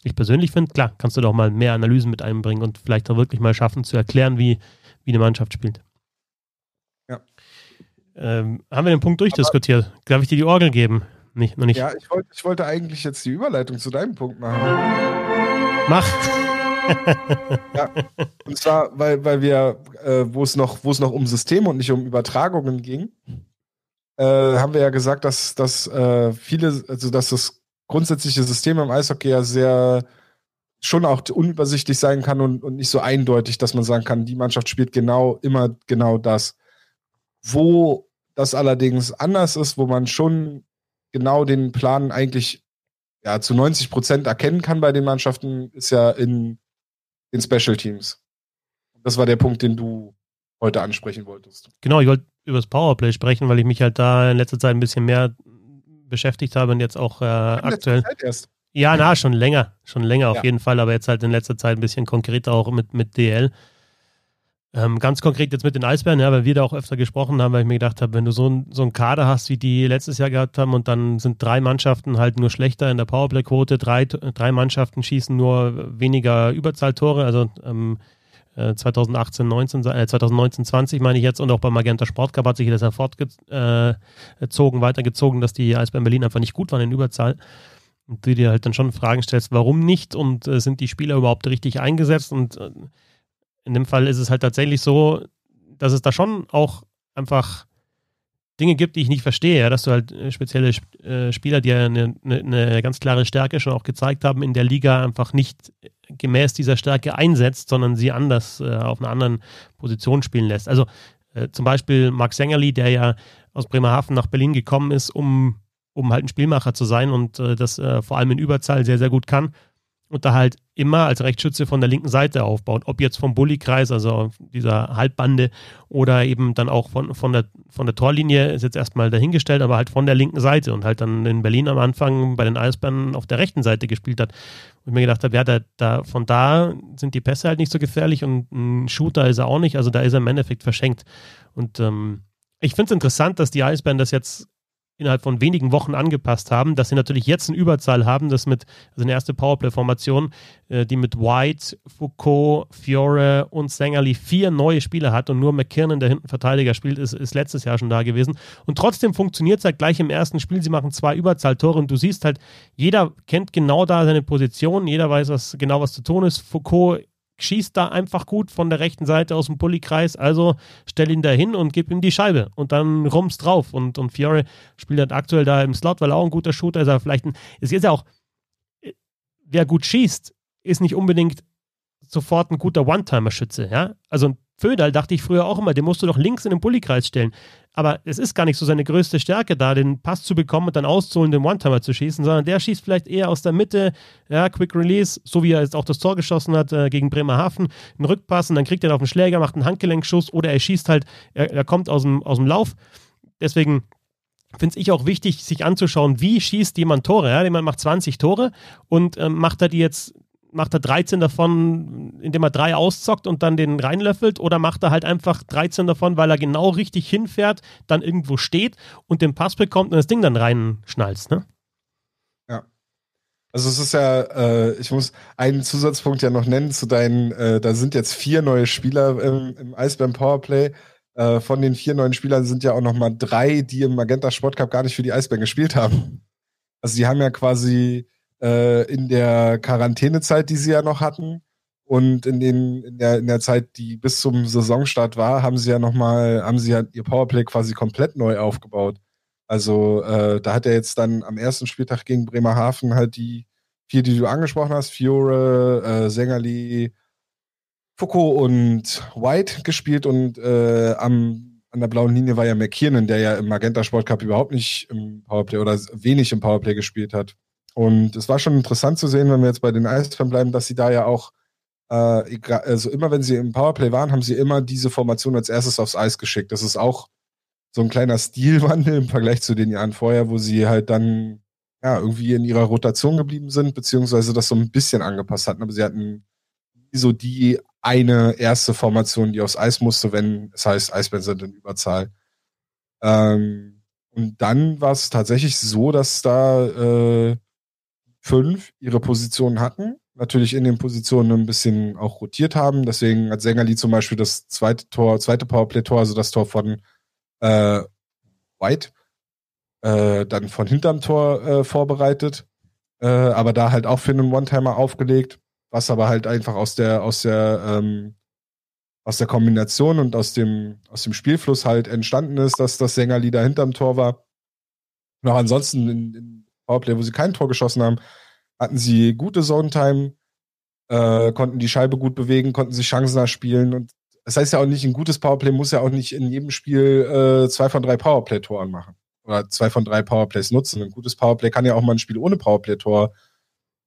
ich persönlich finde, klar, kannst du doch mal mehr Analysen mit einbringen und vielleicht auch wirklich mal schaffen zu erklären, wie, wie eine Mannschaft spielt. Ähm, haben wir den Punkt durchdiskutiert? Aber, Darf ich dir die Orgel geben? Nicht, noch nicht. Ja, ich, wollt, ich wollte eigentlich jetzt die Überleitung zu deinem Punkt machen. Mach! ja, und zwar, weil, weil wir, äh, wo es noch, noch um Systeme und nicht um Übertragungen ging, äh, haben wir ja gesagt, dass, dass äh, viele, also dass das grundsätzliche System im Eishockey ja sehr schon auch unübersichtlich sein kann und, und nicht so eindeutig, dass man sagen kann, die Mannschaft spielt genau immer genau das. Wo das allerdings anders ist, wo man schon genau den Plan eigentlich ja, zu 90 Prozent erkennen kann bei den Mannschaften, ist ja in den Special Teams. Das war der Punkt, den du heute ansprechen wolltest. Genau, ich wollte über das Powerplay sprechen, weil ich mich halt da in letzter Zeit ein bisschen mehr beschäftigt habe und jetzt auch äh, aktuell. Ja, na, schon länger, schon länger auf ja. jeden Fall, aber jetzt halt in letzter Zeit ein bisschen konkreter auch mit, mit DL. Ähm, ganz konkret jetzt mit den Eisbären, ja, weil wir da auch öfter gesprochen haben, weil ich mir gedacht habe, wenn du so, ein, so einen Kader hast, wie die letztes Jahr gehabt haben und dann sind drei Mannschaften halt nur schlechter in der Powerplay-Quote, drei, drei Mannschaften schießen nur weniger Überzahltore, also ähm, 2018, 19, äh, 2019, 20 meine ich jetzt und auch beim Magenta Sport Cup hat sich das ja fortgezogen, äh, weitergezogen, dass die Eisbären Berlin einfach nicht gut waren in Überzahl. Und du dir halt dann schon Fragen stellst, warum nicht und äh, sind die Spieler überhaupt richtig eingesetzt und äh, in dem Fall ist es halt tatsächlich so, dass es da schon auch einfach Dinge gibt, die ich nicht verstehe, ja, dass du halt äh, spezielle äh, Spieler, die ja eine, eine, eine, ganz klare Stärke schon auch gezeigt haben, in der Liga einfach nicht gemäß dieser Stärke einsetzt, sondern sie anders äh, auf einer anderen Position spielen lässt. Also äh, zum Beispiel Max Sängerli, der ja aus Bremerhaven nach Berlin gekommen ist, um, um halt ein Spielmacher zu sein und äh, das äh, vor allem in Überzahl sehr, sehr gut kann und da halt immer als Rechtsschütze von der linken Seite aufbaut. Ob jetzt vom Bullykreis, also dieser Halbbande, oder eben dann auch von, von, der, von der Torlinie, ist jetzt erstmal dahingestellt, aber halt von der linken Seite und halt dann in Berlin am Anfang bei den Eisbären auf der rechten Seite gespielt hat. Und ich mir gedacht habe, ja, da, da, von da sind die Pässe halt nicht so gefährlich und ein Shooter ist er auch nicht, also da ist er im Endeffekt verschenkt. Und ähm, ich finde es interessant, dass die Eisbären das jetzt innerhalb von wenigen Wochen angepasst haben, dass sie natürlich jetzt eine Überzahl haben, das mit, also eine erste Powerplay-Formation, äh, die mit White, Foucault, Fiore und Sängerli vier neue Spieler hat und nur McKiernan, der hinten Verteidiger spielt, ist, ist letztes Jahr schon da gewesen. Und trotzdem funktioniert es halt gleich im ersten Spiel. Sie machen zwei Überzahltore und du siehst halt, jeder kennt genau da seine Position, jeder weiß was, genau, was zu tun ist. Foucault schießt da einfach gut von der rechten Seite aus dem Pullykreis, also stell ihn da hin und gib ihm die Scheibe und dann rums drauf. Und, und Fiore spielt halt aktuell da im Slot, weil er auch ein guter Shooter ist, aber vielleicht ein, es ist ja auch, wer gut schießt, ist nicht unbedingt sofort ein guter One-Timer-Schütze, ja. Also Föderl dachte ich früher auch immer, den musst du doch links in den Bullykreis stellen. Aber es ist gar nicht so seine größte Stärke da, den Pass zu bekommen und dann auszuholen, den One-Timer zu schießen, sondern der schießt vielleicht eher aus der Mitte, ja, Quick Release, so wie er jetzt auch das Tor geschossen hat äh, gegen Bremerhaven, einen Rückpass und dann kriegt er auf den Schläger, macht einen Handgelenkschuss oder er schießt halt, er, er kommt aus dem, aus dem Lauf. Deswegen finde ich auch wichtig, sich anzuschauen, wie schießt jemand Tore. Ja? Jemand macht 20 Tore und ähm, macht er die jetzt macht er 13 davon, indem er drei auszockt und dann den reinlöffelt oder macht er halt einfach 13 davon, weil er genau richtig hinfährt, dann irgendwo steht und den Pass bekommt und das Ding dann reinschnalzt, ne? Ja. Also es ist ja, äh, ich muss einen Zusatzpunkt ja noch nennen zu deinen, äh, da sind jetzt vier neue Spieler im, im Eisbären Powerplay. Äh, von den vier neuen Spielern sind ja auch noch mal drei, die im Magenta Sport Cup gar nicht für die Eisbären gespielt haben. Also die haben ja quasi äh, in der Quarantänezeit, die sie ja noch hatten, und in, den, in, der, in der Zeit, die bis zum Saisonstart war, haben sie ja noch mal, haben sie ja ihr Powerplay quasi komplett neu aufgebaut. Also äh, da hat er jetzt dann am ersten Spieltag gegen Bremerhaven halt die vier, die du angesprochen hast, Fiore, äh, Sängerli, Foucault und White gespielt und äh, am, an der blauen Linie war ja McKiernan, der ja im Magenta Sport Cup überhaupt nicht im Powerplay oder wenig im Powerplay gespielt hat. Und es war schon interessant zu sehen, wenn wir jetzt bei den Eisbären bleiben, dass sie da ja auch, äh, egal, also immer wenn sie im Powerplay waren, haben sie immer diese Formation als erstes aufs Eis geschickt. Das ist auch so ein kleiner Stilwandel im Vergleich zu den Jahren vorher, wo sie halt dann ja irgendwie in ihrer Rotation geblieben sind, beziehungsweise das so ein bisschen angepasst hatten. Aber sie hatten so die eine erste Formation, die aufs Eis musste, wenn es heißt, Eisbären sind in Überzahl. Ähm, und dann war es tatsächlich so, dass da äh, fünf ihre Positionen hatten. Natürlich in den Positionen ein bisschen auch rotiert haben. Deswegen hat Sängerli zum Beispiel das zweite Tor, zweite Powerplay-Tor, also das Tor von äh, White, äh, dann von hinterm Tor äh, vorbereitet, äh, aber da halt auch für einen One-Timer aufgelegt, was aber halt einfach aus der, aus der, ähm, aus der Kombination und aus dem, aus dem Spielfluss halt entstanden ist, dass das Sängerlied da hinterm Tor war. Noch ansonsten in, in Powerplay, wo sie kein Tor geschossen haben, hatten sie gute Zone-Time, äh, konnten die Scheibe gut bewegen, konnten sich Chancen erspielen und das heißt ja auch nicht, ein gutes Powerplay muss ja auch nicht in jedem Spiel äh, zwei von drei Powerplay-Toren machen. Oder zwei von drei Powerplays nutzen. Ein gutes Powerplay kann ja auch mal ein Spiel ohne Powerplay-Tor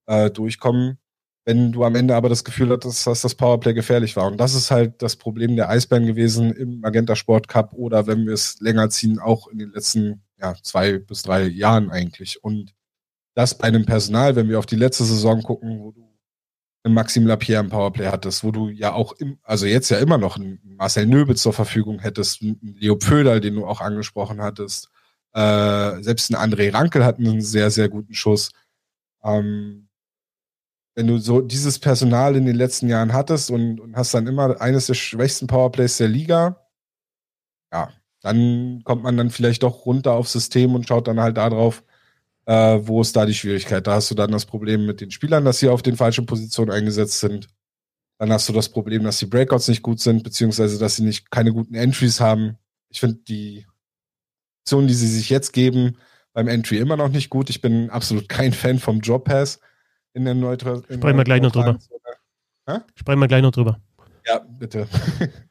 äh, durchkommen, wenn du am Ende aber das Gefühl hattest, dass das Powerplay gefährlich war. Und das ist halt das Problem der Eisbären gewesen im Magenta Sport Cup oder wenn wir es länger ziehen, auch in den letzten ja, zwei bis drei Jahren eigentlich. Und das bei einem Personal, wenn wir auf die letzte Saison gucken, wo du Maxim Lapierre im Powerplay hattest, wo du ja auch, im, also jetzt ja immer noch einen Marcel Nöbel zur Verfügung hättest, einen Leo Pföder, den du auch angesprochen hattest. Äh, selbst ein André Rankel hat einen sehr, sehr guten Schuss. Ähm, wenn du so dieses Personal in den letzten Jahren hattest und, und hast dann immer eines der schwächsten Powerplays der Liga, ja, dann kommt man dann vielleicht doch runter aufs System und schaut dann halt darauf, äh, wo ist da die Schwierigkeit? Da hast du dann das Problem mit den Spielern, dass sie auf den falschen Positionen eingesetzt sind. Dann hast du das Problem, dass die Breakouts nicht gut sind, beziehungsweise dass sie nicht keine guten Entries haben. Ich finde die Optionen, die sie sich jetzt geben, beim Entry immer noch nicht gut. Ich bin absolut kein Fan vom Drop Pass in der Neutral. Sprechen wir gleich noch drüber. Sprechen wir gleich noch drüber. Ja, bitte.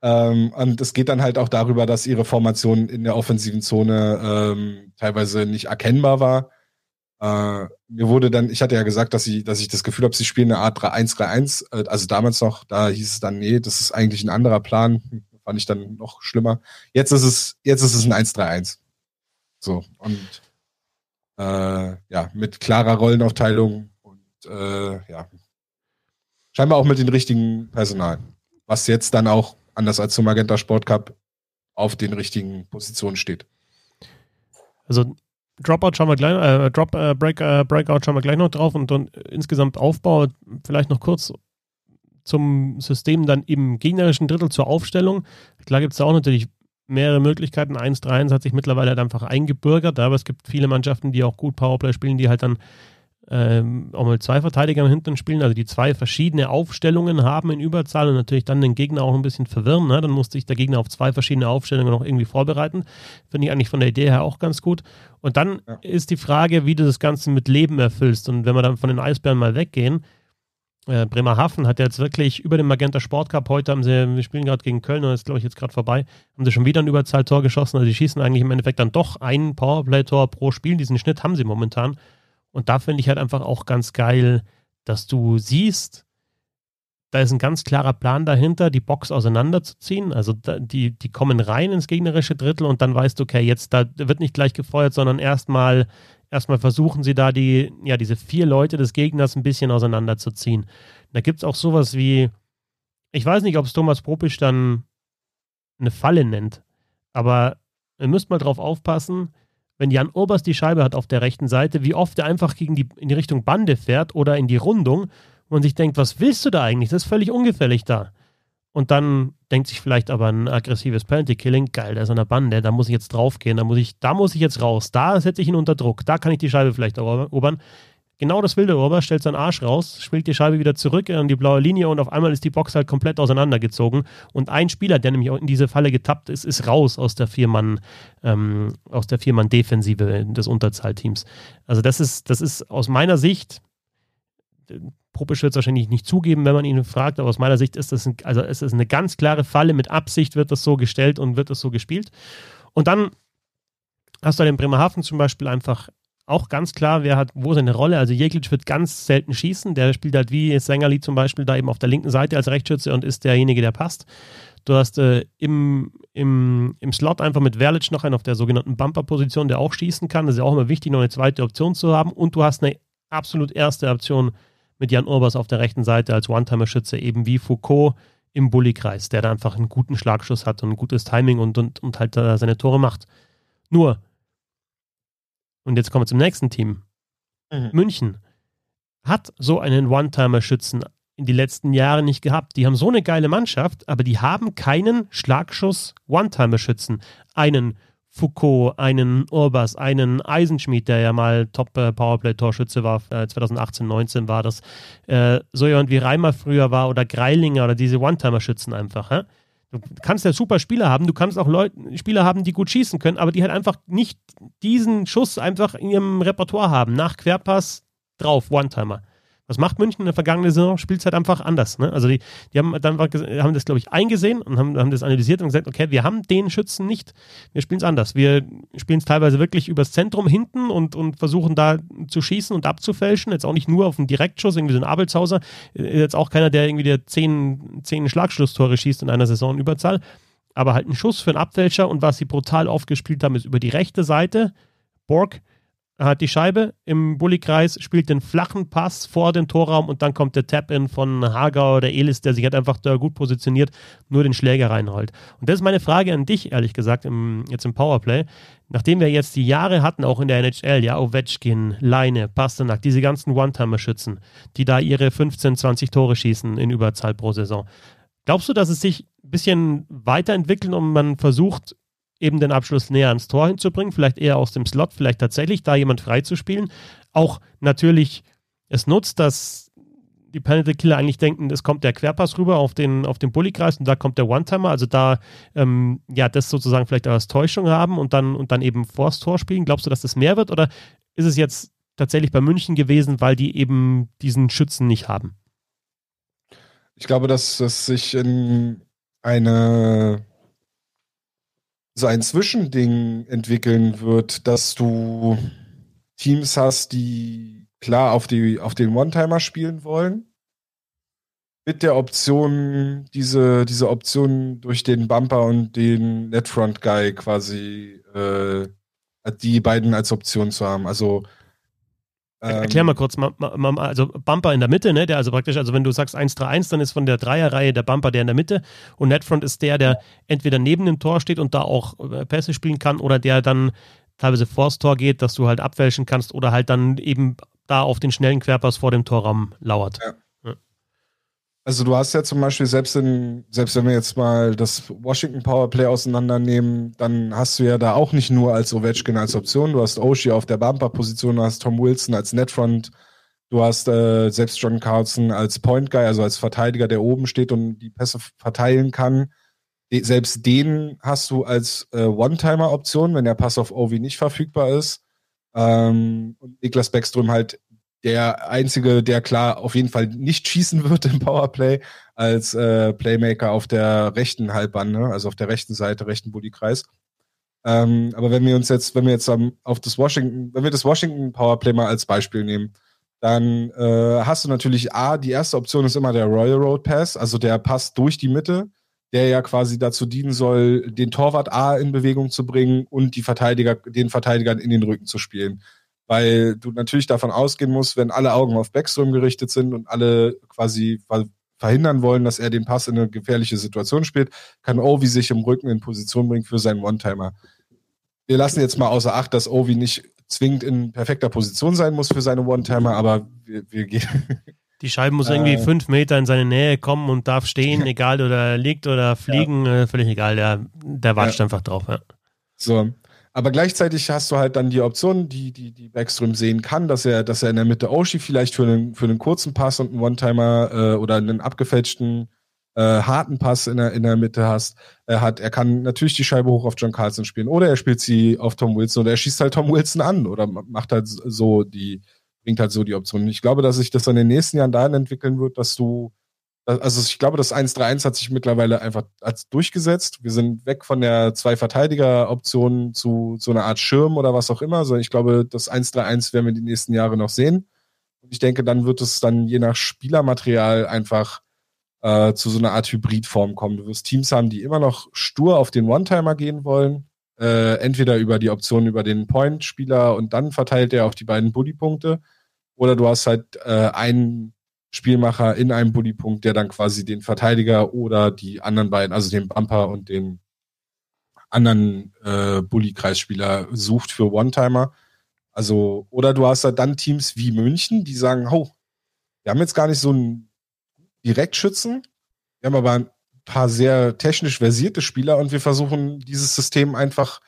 Ähm, und es geht dann halt auch darüber, dass ihre Formation in der offensiven Zone ähm, teilweise nicht erkennbar war. Äh, mir wurde dann, ich hatte ja gesagt, dass, sie, dass ich das Gefühl habe, sie spielen eine Art 3-1-3-1. Äh, also damals noch, da hieß es dann, nee, das ist eigentlich ein anderer Plan. Fand ich dann noch schlimmer. Jetzt ist es, jetzt ist es ein 1-3-1. So, und äh, ja, mit klarer Rollenaufteilung und äh, ja, scheinbar auch mit dem richtigen Personal. Was jetzt dann auch anders als zum Magenta Sport Cup, auf den richtigen Positionen steht. Also Dropout schauen wir gleich, äh, Drop, äh, Break, äh, Breakout schauen wir gleich noch drauf und dann insgesamt Aufbau, vielleicht noch kurz zum System dann im gegnerischen Drittel zur Aufstellung. Klar gibt es da auch natürlich mehrere Möglichkeiten. 1-3-1 hat sich mittlerweile halt einfach eingebürgert, aber es gibt viele Mannschaften, die auch gut Powerplay spielen, die halt dann ähm, auch mal zwei Verteidiger im Hintern spielen, also die zwei verschiedene Aufstellungen haben in Überzahl und natürlich dann den Gegner auch ein bisschen verwirren. Ne? Dann musste sich der Gegner auf zwei verschiedene Aufstellungen noch irgendwie vorbereiten. Finde ich eigentlich von der Idee her auch ganz gut. Und dann ja. ist die Frage, wie du das Ganze mit Leben erfüllst. Und wenn wir dann von den Eisbären mal weggehen, äh, Bremerhaven hat jetzt wirklich über den Magenta Sport Cup heute haben sie, wir spielen gerade gegen Köln und ist glaube ich jetzt gerade vorbei, haben sie schon wieder ein Überzahltor geschossen. Also die schießen eigentlich im Endeffekt dann doch ein Powerplay-Tor pro Spiel. Diesen Schnitt haben sie momentan. Und da finde ich halt einfach auch ganz geil, dass du siehst, da ist ein ganz klarer Plan dahinter, die Box auseinanderzuziehen. Also die, die kommen rein ins gegnerische Drittel und dann weißt du, okay, jetzt da wird nicht gleich gefeuert, sondern erstmal erstmal versuchen sie da die, ja, diese vier Leute des Gegners ein bisschen auseinanderzuziehen. Da gibt es auch sowas wie, ich weiß nicht, ob es Thomas Propisch dann eine Falle nennt, aber ihr müsst mal drauf aufpassen, wenn Jan Urbers die Scheibe hat auf der rechten Seite, wie oft er einfach gegen die, in die Richtung Bande fährt oder in die Rundung und sich denkt, was willst du da eigentlich? Das ist völlig ungefährlich da. Und dann denkt sich vielleicht aber ein aggressives Penalty-Killing, geil, da ist eine Bande, da muss ich jetzt draufgehen, da muss ich, da muss ich jetzt raus, da setze ich ihn unter Druck, da kann ich die Scheibe vielleicht erobern. Genau das will der stellt seinen Arsch raus, spielt die Scheibe wieder zurück an die blaue Linie und auf einmal ist die Box halt komplett auseinandergezogen. Und ein Spieler, der nämlich auch in diese Falle getappt ist, ist raus aus der Viermann, ähm, aus der Viermann-Defensive des Unterzahlteams. Also das ist, das ist aus meiner Sicht, Propisch wird es wahrscheinlich nicht zugeben, wenn man ihn fragt, aber aus meiner Sicht ist das, ein, also ist eine ganz klare Falle, mit Absicht wird das so gestellt und wird das so gespielt. Und dann hast du den Bremerhaven zum Beispiel einfach auch ganz klar, wer hat wo seine Rolle. Also Jeglic wird ganz selten schießen. Der spielt halt wie Sängerli zum Beispiel da eben auf der linken Seite als Rechtsschütze und ist derjenige, der passt. Du hast äh, im, im, im Slot einfach mit Verlic noch einen auf der sogenannten Bumper-Position, der auch schießen kann. Das ist ja auch immer wichtig, noch eine zweite Option zu haben. Und du hast eine absolut erste Option mit Jan Urbers auf der rechten Seite als One-Timer-Schütze, eben wie Foucault im Bulli-Kreis, der da einfach einen guten Schlagschuss hat und ein gutes Timing und, und, und halt da seine Tore macht. Nur, und jetzt kommen wir zum nächsten Team. Mhm. München hat so einen One-Timer-Schützen in die letzten Jahre nicht gehabt. Die haben so eine geile Mannschaft, aber die haben keinen Schlagschuss One-Timer-Schützen. Einen Foucault, einen Urbas, einen Eisenschmied, der ja mal Top-Powerplay-Torschütze war, äh, 2018, 19 war das. Äh, so jemand wie Reimer früher war oder Greilinger oder diese One-Timer-Schützen einfach. Hä? Du kannst ja super Spieler haben, du kannst auch Leute, Spieler haben, die gut schießen können, aber die halt einfach nicht diesen Schuss einfach in ihrem Repertoire haben. Nach Querpass drauf, One-Timer. Was macht München in der vergangenen Saison? Halt einfach anders. Ne? Also die, die haben dann haben das, glaube ich, eingesehen und haben, haben das analysiert und gesagt, okay, wir haben den Schützen nicht, wir spielen es anders. Wir spielen es teilweise wirklich übers Zentrum hinten und, und versuchen da zu schießen und abzufälschen. Jetzt auch nicht nur auf einen Direktschuss, irgendwie so ein Abelshauser. Jetzt auch keiner, der irgendwie der zehn, zehn Schlagschlusstore schießt in einer Saison Überzahl. Aber halt ein Schuss für einen Abfälscher und was sie brutal aufgespielt haben, ist über die rechte Seite. Borg hat die Scheibe im Bulli-Kreis, spielt den flachen Pass vor den Torraum und dann kommt der Tap-In von Hager oder Elis, der sich halt einfach da gut positioniert, nur den Schläger reinrollt. Und das ist meine Frage an dich, ehrlich gesagt, im, jetzt im Powerplay. Nachdem wir jetzt die Jahre hatten, auch in der NHL, ja, Ovechkin, Leine, Pasternak, diese ganzen One-Timer-Schützen, die da ihre 15, 20 Tore schießen in Überzahl pro Saison. Glaubst du, dass es sich ein bisschen weiterentwickelt und man versucht, eben den Abschluss näher ans Tor hinzubringen, vielleicht eher aus dem Slot, vielleicht tatsächlich da jemand freizuspielen. Auch natürlich es nutzt, dass die Penalty Killer eigentlich denken, es kommt der Querpass rüber auf den, auf den Bullykreis und da kommt der One-Timer, also da ähm, ja das sozusagen vielleicht als Täuschung haben und dann und dann eben vors Tor spielen. Glaubst du, dass das mehr wird oder ist es jetzt tatsächlich bei München gewesen, weil die eben diesen Schützen nicht haben? Ich glaube, dass es sich in eine so ein Zwischending entwickeln wird, dass du Teams hast, die klar auf, die, auf den One-Timer spielen wollen. Mit der Option, diese, diese Option durch den Bumper und den Netfront Guy quasi äh, die beiden als Option zu haben. Also Erklär mal kurz, also Bumper in der Mitte, ne? Der also praktisch, also wenn du sagst 1-3-1, dann ist von der Dreierreihe der Bumper der in der Mitte und Netfront ist der, der entweder neben dem Tor steht und da auch äh, Pässe spielen kann oder der dann teilweise vors Tor geht, dass du halt abwälschen kannst oder halt dann eben da auf den schnellen Querpass vor dem Torraum lauert. Ja. Also du hast ja zum Beispiel selbst in, selbst wenn wir jetzt mal das Washington Powerplay auseinandernehmen, dann hast du ja da auch nicht nur als Ovechkin als Option, du hast Oshie auf der Bumper-Position, du hast Tom Wilson als Netfront, du hast äh, selbst John Carlson als Point Guy, also als Verteidiger, der oben steht und die Pässe verteilen kann. Selbst den hast du als äh, One-Timer-Option, wenn der Pass auf Ovi nicht verfügbar ist. Ähm, und Niklas Beckström halt der einzige, der klar auf jeden Fall nicht schießen wird im Powerplay, als äh, Playmaker auf der rechten Halbbahn, ne? also auf der rechten Seite, rechten Bullykreis. Ähm, aber wenn wir uns jetzt, wenn wir jetzt um, auf das Washington, wenn wir das Washington Powerplay mal als Beispiel nehmen, dann äh, hast du natürlich A, die erste Option ist immer der Royal Road Pass, also der Pass durch die Mitte, der ja quasi dazu dienen soll, den Torwart A in Bewegung zu bringen und die Verteidiger, den Verteidigern in den Rücken zu spielen weil du natürlich davon ausgehen musst, wenn alle Augen auf Backstrom gerichtet sind und alle quasi verhindern wollen, dass er den Pass in eine gefährliche Situation spielt, kann Ovi sich im Rücken in Position bringen für seinen One-Timer. wir lassen jetzt mal außer Acht, dass Ovi nicht zwingend in perfekter Position sein muss für seine One-Timer, aber wir, wir gehen. Die Scheibe muss irgendwie äh, fünf Meter in seine Nähe kommen und darf stehen, egal oder er liegt oder fliegen, ja. äh, völlig egal. Der, der watscht ja. einfach drauf. Ja. So. Aber gleichzeitig hast du halt dann die Option, die, die, die Backstrom sehen kann, dass er, dass er in der Mitte Oshi vielleicht für einen, für einen kurzen Pass und einen One-Timer äh, oder einen abgefälschten äh, harten Pass in der, in der Mitte hast, er hat, er kann natürlich die Scheibe hoch auf John Carlson spielen oder er spielt sie auf Tom Wilson oder er schießt halt Tom Wilson an oder macht halt so die, bringt halt so die Option. Ich glaube, dass sich das in den nächsten Jahren dahin entwickeln wird, dass du, also ich glaube, das 1-3-1 hat sich mittlerweile einfach als durchgesetzt. Wir sind weg von der Zwei-Verteidiger-Option zu so einer Art Schirm oder was auch immer, sondern ich glaube, das 1-3-1 werden wir die nächsten Jahre noch sehen. Und ich denke, dann wird es dann je nach Spielermaterial einfach äh, zu so einer Art Hybridform kommen. Du wirst Teams haben, die immer noch stur auf den One-Timer gehen wollen, äh, entweder über die Option über den Point-Spieler und dann verteilt er auf die beiden Bully-Punkte, oder du hast halt äh, einen Spielmacher in einem Bully-Punkt, der dann quasi den Verteidiger oder die anderen beiden, also den Bumper und den anderen äh, Bully-Kreisspieler sucht für One-Timer. Also, oder du hast halt dann Teams wie München, die sagen, oh, wir haben jetzt gar nicht so einen Direktschützen. Wir haben aber ein paar sehr technisch versierte Spieler und wir versuchen dieses System einfach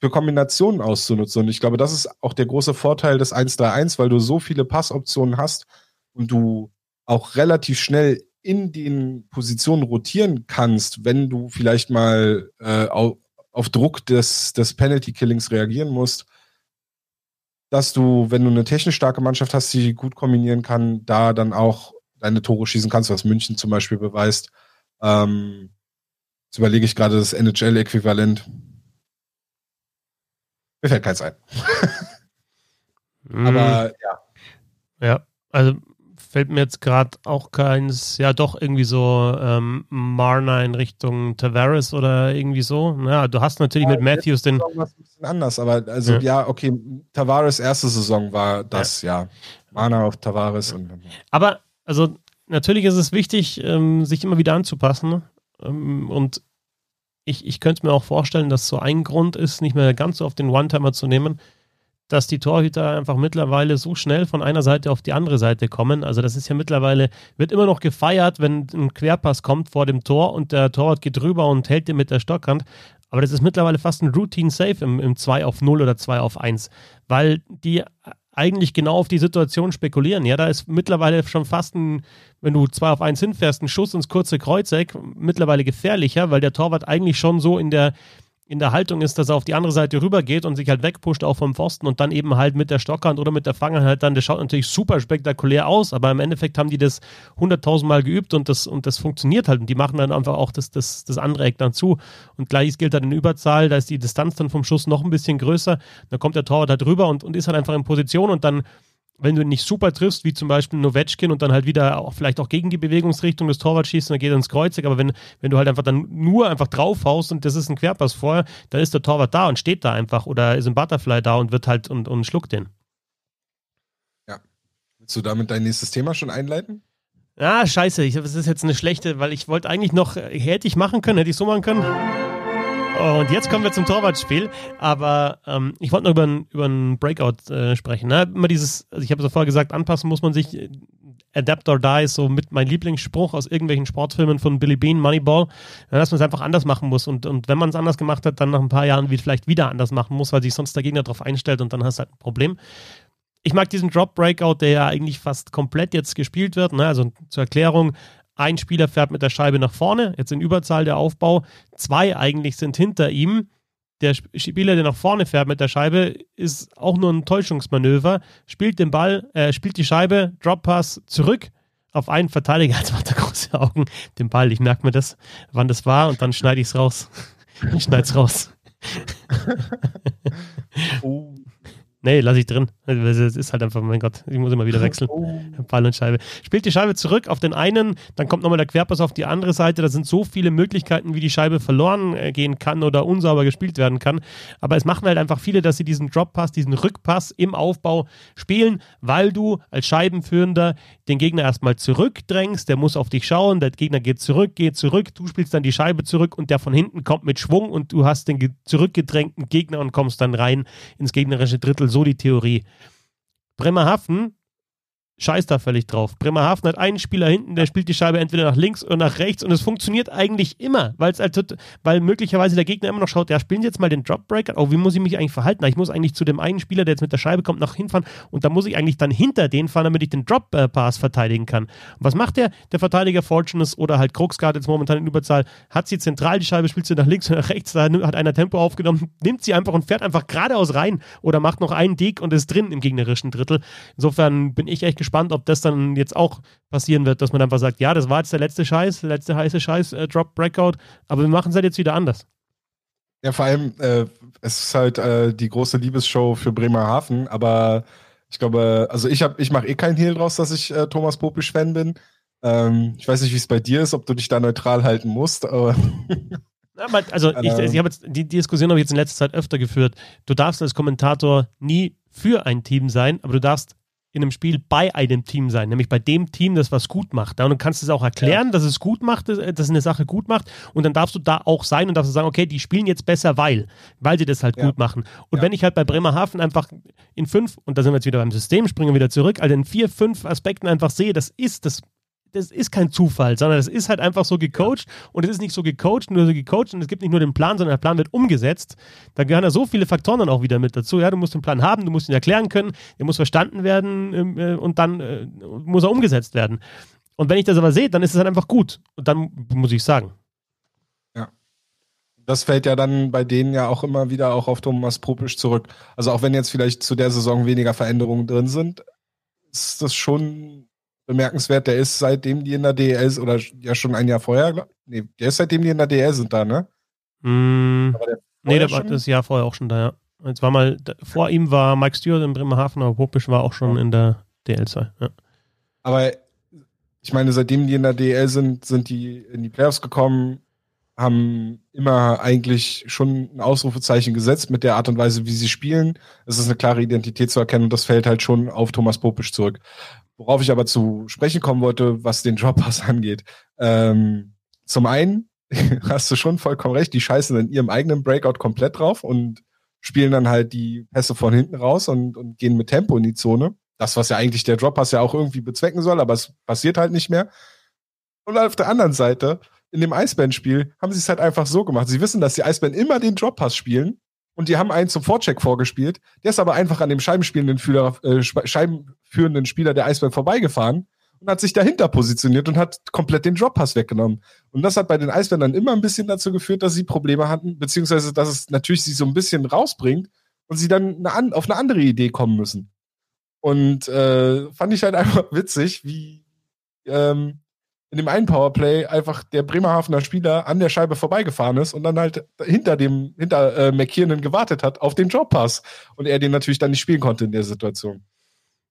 für Kombinationen auszunutzen. Und ich glaube, das ist auch der große Vorteil des 1-3-1, weil du so viele Passoptionen hast und du auch relativ schnell in den Positionen rotieren kannst, wenn du vielleicht mal äh, auf, auf, Druck des, des Penalty-Killings reagieren musst, dass du, wenn du eine technisch starke Mannschaft hast, die gut kombinieren kann, da dann auch deine Tore schießen kannst, was München zum Beispiel beweist. Ähm, jetzt überlege ich gerade das NHL-Äquivalent. Mir fällt keins ein. Aber ja. Ja, also fällt mir jetzt gerade auch keins, ja doch irgendwie so ähm, Marna in Richtung Tavares oder irgendwie so. Ja, du hast natürlich ja, mit Matthews den. Was ein bisschen anders, aber also ja, ja okay, Tavares erste Saison war das, ja. Marna auf Tavares und. Aber also natürlich ist es wichtig, ähm, sich immer wieder anzupassen. Ähm, und ich, ich könnte mir auch vorstellen, dass so ein Grund ist, nicht mehr ganz so auf den One-Timer zu nehmen, dass die Torhüter einfach mittlerweile so schnell von einer Seite auf die andere Seite kommen. Also das ist ja mittlerweile, wird immer noch gefeiert, wenn ein Querpass kommt vor dem Tor und der Torwart geht drüber und hält den mit der Stockhand. Aber das ist mittlerweile fast ein Routine-Safe im, im 2 auf 0 oder 2 auf 1, weil die eigentlich genau auf die Situation spekulieren. Ja, da ist mittlerweile schon fast ein, wenn du zwei auf eins hinfährst, ein Schuss ins kurze Kreuzeck mittlerweile gefährlicher, weil der Torwart eigentlich schon so in der in der Haltung ist, dass er auf die andere Seite rübergeht und sich halt wegpusht auch vom Pfosten und dann eben halt mit der Stockhand oder mit der Fanghand halt dann, das schaut natürlich super spektakulär aus, aber im Endeffekt haben die das hunderttausendmal geübt und das, und das funktioniert halt und die machen dann einfach auch das, das, das andere Eck dann zu. Und gleiches gilt dann in Überzahl, da ist die Distanz dann vom Schuss noch ein bisschen größer, dann kommt der Torwart halt rüber und, und ist halt einfach in Position und dann wenn du ihn nicht super triffst, wie zum Beispiel Novechkin und dann halt wieder auch vielleicht auch gegen die Bewegungsrichtung des Torwarts schießt und dann geht er ins Kreuzig, aber wenn, wenn du halt einfach dann nur einfach draufhaust und das ist ein Querpass vorher, dann ist der Torwart da und steht da einfach oder ist ein Butterfly da und wird halt und, und schluckt den. Ja. Willst du damit dein nächstes Thema schon einleiten? Ah, scheiße, ich, das ist jetzt eine schlechte, weil ich wollte eigentlich noch, hätte ich machen können, hätte ich so machen können. Und jetzt kommen wir zum Torwartspiel. Aber ähm, ich wollte noch über ein, über ein Breakout äh, sprechen. Ne? Immer dieses, also ich habe es vorher gesagt, anpassen muss man sich. Adapt or Die ist so mit mein Lieblingsspruch aus irgendwelchen Sportfilmen von Billy Bean, Moneyball, dass man es einfach anders machen muss. Und, und wenn man es anders gemacht hat, dann nach ein paar Jahren vielleicht wieder anders machen muss, weil sich sonst der Gegner darauf einstellt und dann hast du halt ein Problem. Ich mag diesen Drop Breakout, der ja eigentlich fast komplett jetzt gespielt wird. Ne? Also zur Erklärung, ein Spieler fährt mit der Scheibe nach vorne, jetzt in Überzahl der Aufbau. Zwei eigentlich sind hinter ihm. Der Spieler, der nach vorne fährt mit der Scheibe, ist auch nur ein Täuschungsmanöver, spielt den Ball, äh, spielt die Scheibe, Drop Pass zurück auf einen Verteidiger. Jetzt macht er große Augen, den Ball. Ich merke mir das, wann das war und dann schneide ich es raus. Ich schneide es raus. oh. Nee, lasse ich drin. Es ist halt einfach, mein Gott, ich muss immer wieder wechseln. Oh. Ball und Scheibe. Spielt die Scheibe zurück auf den einen, dann kommt nochmal der Querpass auf die andere Seite. Da sind so viele Möglichkeiten, wie die Scheibe verloren äh, gehen kann oder unsauber gespielt werden kann. Aber es machen halt einfach viele, dass sie diesen Drop-Pass, diesen Rückpass im Aufbau spielen, weil du als Scheibenführender den Gegner erstmal zurückdrängst. Der muss auf dich schauen, der Gegner geht zurück, geht zurück, du spielst dann die Scheibe zurück und der von hinten kommt mit Schwung und du hast den zurückgedrängten Gegner und kommst dann rein ins gegnerische Drittel. So die Theorie. Bremerhaven scheißt da völlig drauf. Bremerhaven hat einen Spieler hinten, der spielt die Scheibe entweder nach links oder nach rechts und es funktioniert eigentlich immer, weil halt, weil möglicherweise der Gegner immer noch schaut, ja, spielen Sie jetzt mal den Dropbreaker, oh, wie muss ich mich eigentlich verhalten? Ich muss eigentlich zu dem einen Spieler, der jetzt mit der Scheibe kommt, nach hinfahren und da muss ich eigentlich dann hinter den fahren, damit ich den Drop-Pass verteidigen kann. Und was macht der? Der Verteidiger Fortunes oder halt Kruxgard jetzt momentan in Überzahl, hat sie zentral die Scheibe, spielt sie nach links oder nach rechts, da hat einer Tempo aufgenommen, nimmt sie einfach und fährt einfach geradeaus rein oder macht noch einen Dig und ist drin im gegnerischen Drittel. Insofern bin ich echt gespannt, gespannt, ob das dann jetzt auch passieren wird, dass man einfach sagt, ja, das war jetzt der letzte Scheiß, der letzte heiße Scheiß, äh, Drop Breakout, aber wir machen es halt jetzt wieder anders. Ja, vor allem, äh, es ist halt äh, die große Liebesshow für Bremerhaven, aber ich glaube, also ich habe, ich mache eh keinen Hehl draus, dass ich äh, Thomas Popisch-Fan bin. Ähm, ich weiß nicht, wie es bei dir ist, ob du dich da neutral halten musst, aber. also ich, ähm. ich habe jetzt die Diskussion habe ich jetzt in letzter Zeit öfter geführt. Du darfst als Kommentator nie für ein Team sein, aber du darfst in einem Spiel bei einem Team sein, nämlich bei dem Team, das was gut macht. Und du kannst es auch erklären, ja. dass es gut macht, dass es eine Sache gut macht. Und dann darfst du da auch sein und darfst du sagen, okay, die spielen jetzt besser, weil, weil sie das halt ja. gut machen. Und ja. wenn ich halt bei Bremerhaven einfach in fünf, und da sind wir jetzt wieder beim System, springen wir wieder zurück, also in vier, fünf Aspekten einfach sehe, das ist das das ist kein Zufall, sondern das ist halt einfach so gecoacht und es ist nicht so gecoacht, nur so gecoacht und es gibt nicht nur den Plan, sondern der Plan wird umgesetzt. Da gehören ja so viele Faktoren dann auch wieder mit dazu. Ja, du musst den Plan haben, du musst ihn erklären können, der muss verstanden werden ähm, äh, und dann äh, muss er umgesetzt werden. Und wenn ich das aber sehe, dann ist es halt einfach gut. Und dann muss ich sagen. Ja. Das fällt ja dann bei denen ja auch immer wieder auch auf Thomas Propisch zurück. Also auch wenn jetzt vielleicht zu der Saison weniger Veränderungen drin sind, ist das schon bemerkenswert. Der ist seitdem die in der DL ist, oder ja schon ein Jahr vorher, nee, der ist seitdem die in der DL sind da, ne? Mm, nee, der war das Jahr vorher auch schon da, ja. Jetzt war mal, vor ihm war Mike Stewart in Bremerhaven, aber Popisch war auch schon in der DL2, ja. Aber ich meine, seitdem die in der DL sind, sind die in die Playoffs gekommen, haben immer eigentlich schon ein Ausrufezeichen gesetzt mit der Art und Weise, wie sie spielen. Es ist eine klare Identität zu erkennen und das fällt halt schon auf Thomas Popisch zurück. Worauf ich aber zu sprechen kommen wollte, was den Droppass angeht. Ähm, zum einen hast du schon vollkommen recht, die scheißen in ihrem eigenen Breakout komplett drauf und spielen dann halt die Pässe von hinten raus und, und gehen mit Tempo in die Zone. Das, was ja eigentlich der Droppass ja auch irgendwie bezwecken soll, aber es passiert halt nicht mehr. Und auf der anderen Seite, in dem Eisbären-Spiel, haben sie es halt einfach so gemacht. Sie wissen, dass die Eisbären immer den Droppass spielen und die haben einen zum Vorcheck vorgespielt. Der ist aber einfach an dem scheibenspielenden Fühler, äh, scheibenführenden Spieler der Eisbären vorbeigefahren und hat sich dahinter positioniert und hat komplett den Droppass weggenommen. Und das hat bei den Eisbären dann immer ein bisschen dazu geführt, dass sie Probleme hatten, beziehungsweise dass es natürlich sie so ein bisschen rausbringt und sie dann eine, auf eine andere Idee kommen müssen. Und äh, fand ich halt einfach witzig, wie ähm, in dem einen Powerplay einfach der Bremerhavener Spieler an der Scheibe vorbeigefahren ist und dann halt hinter dem, hinter äh, McKiernan gewartet hat auf den Jobpass und er den natürlich dann nicht spielen konnte in der Situation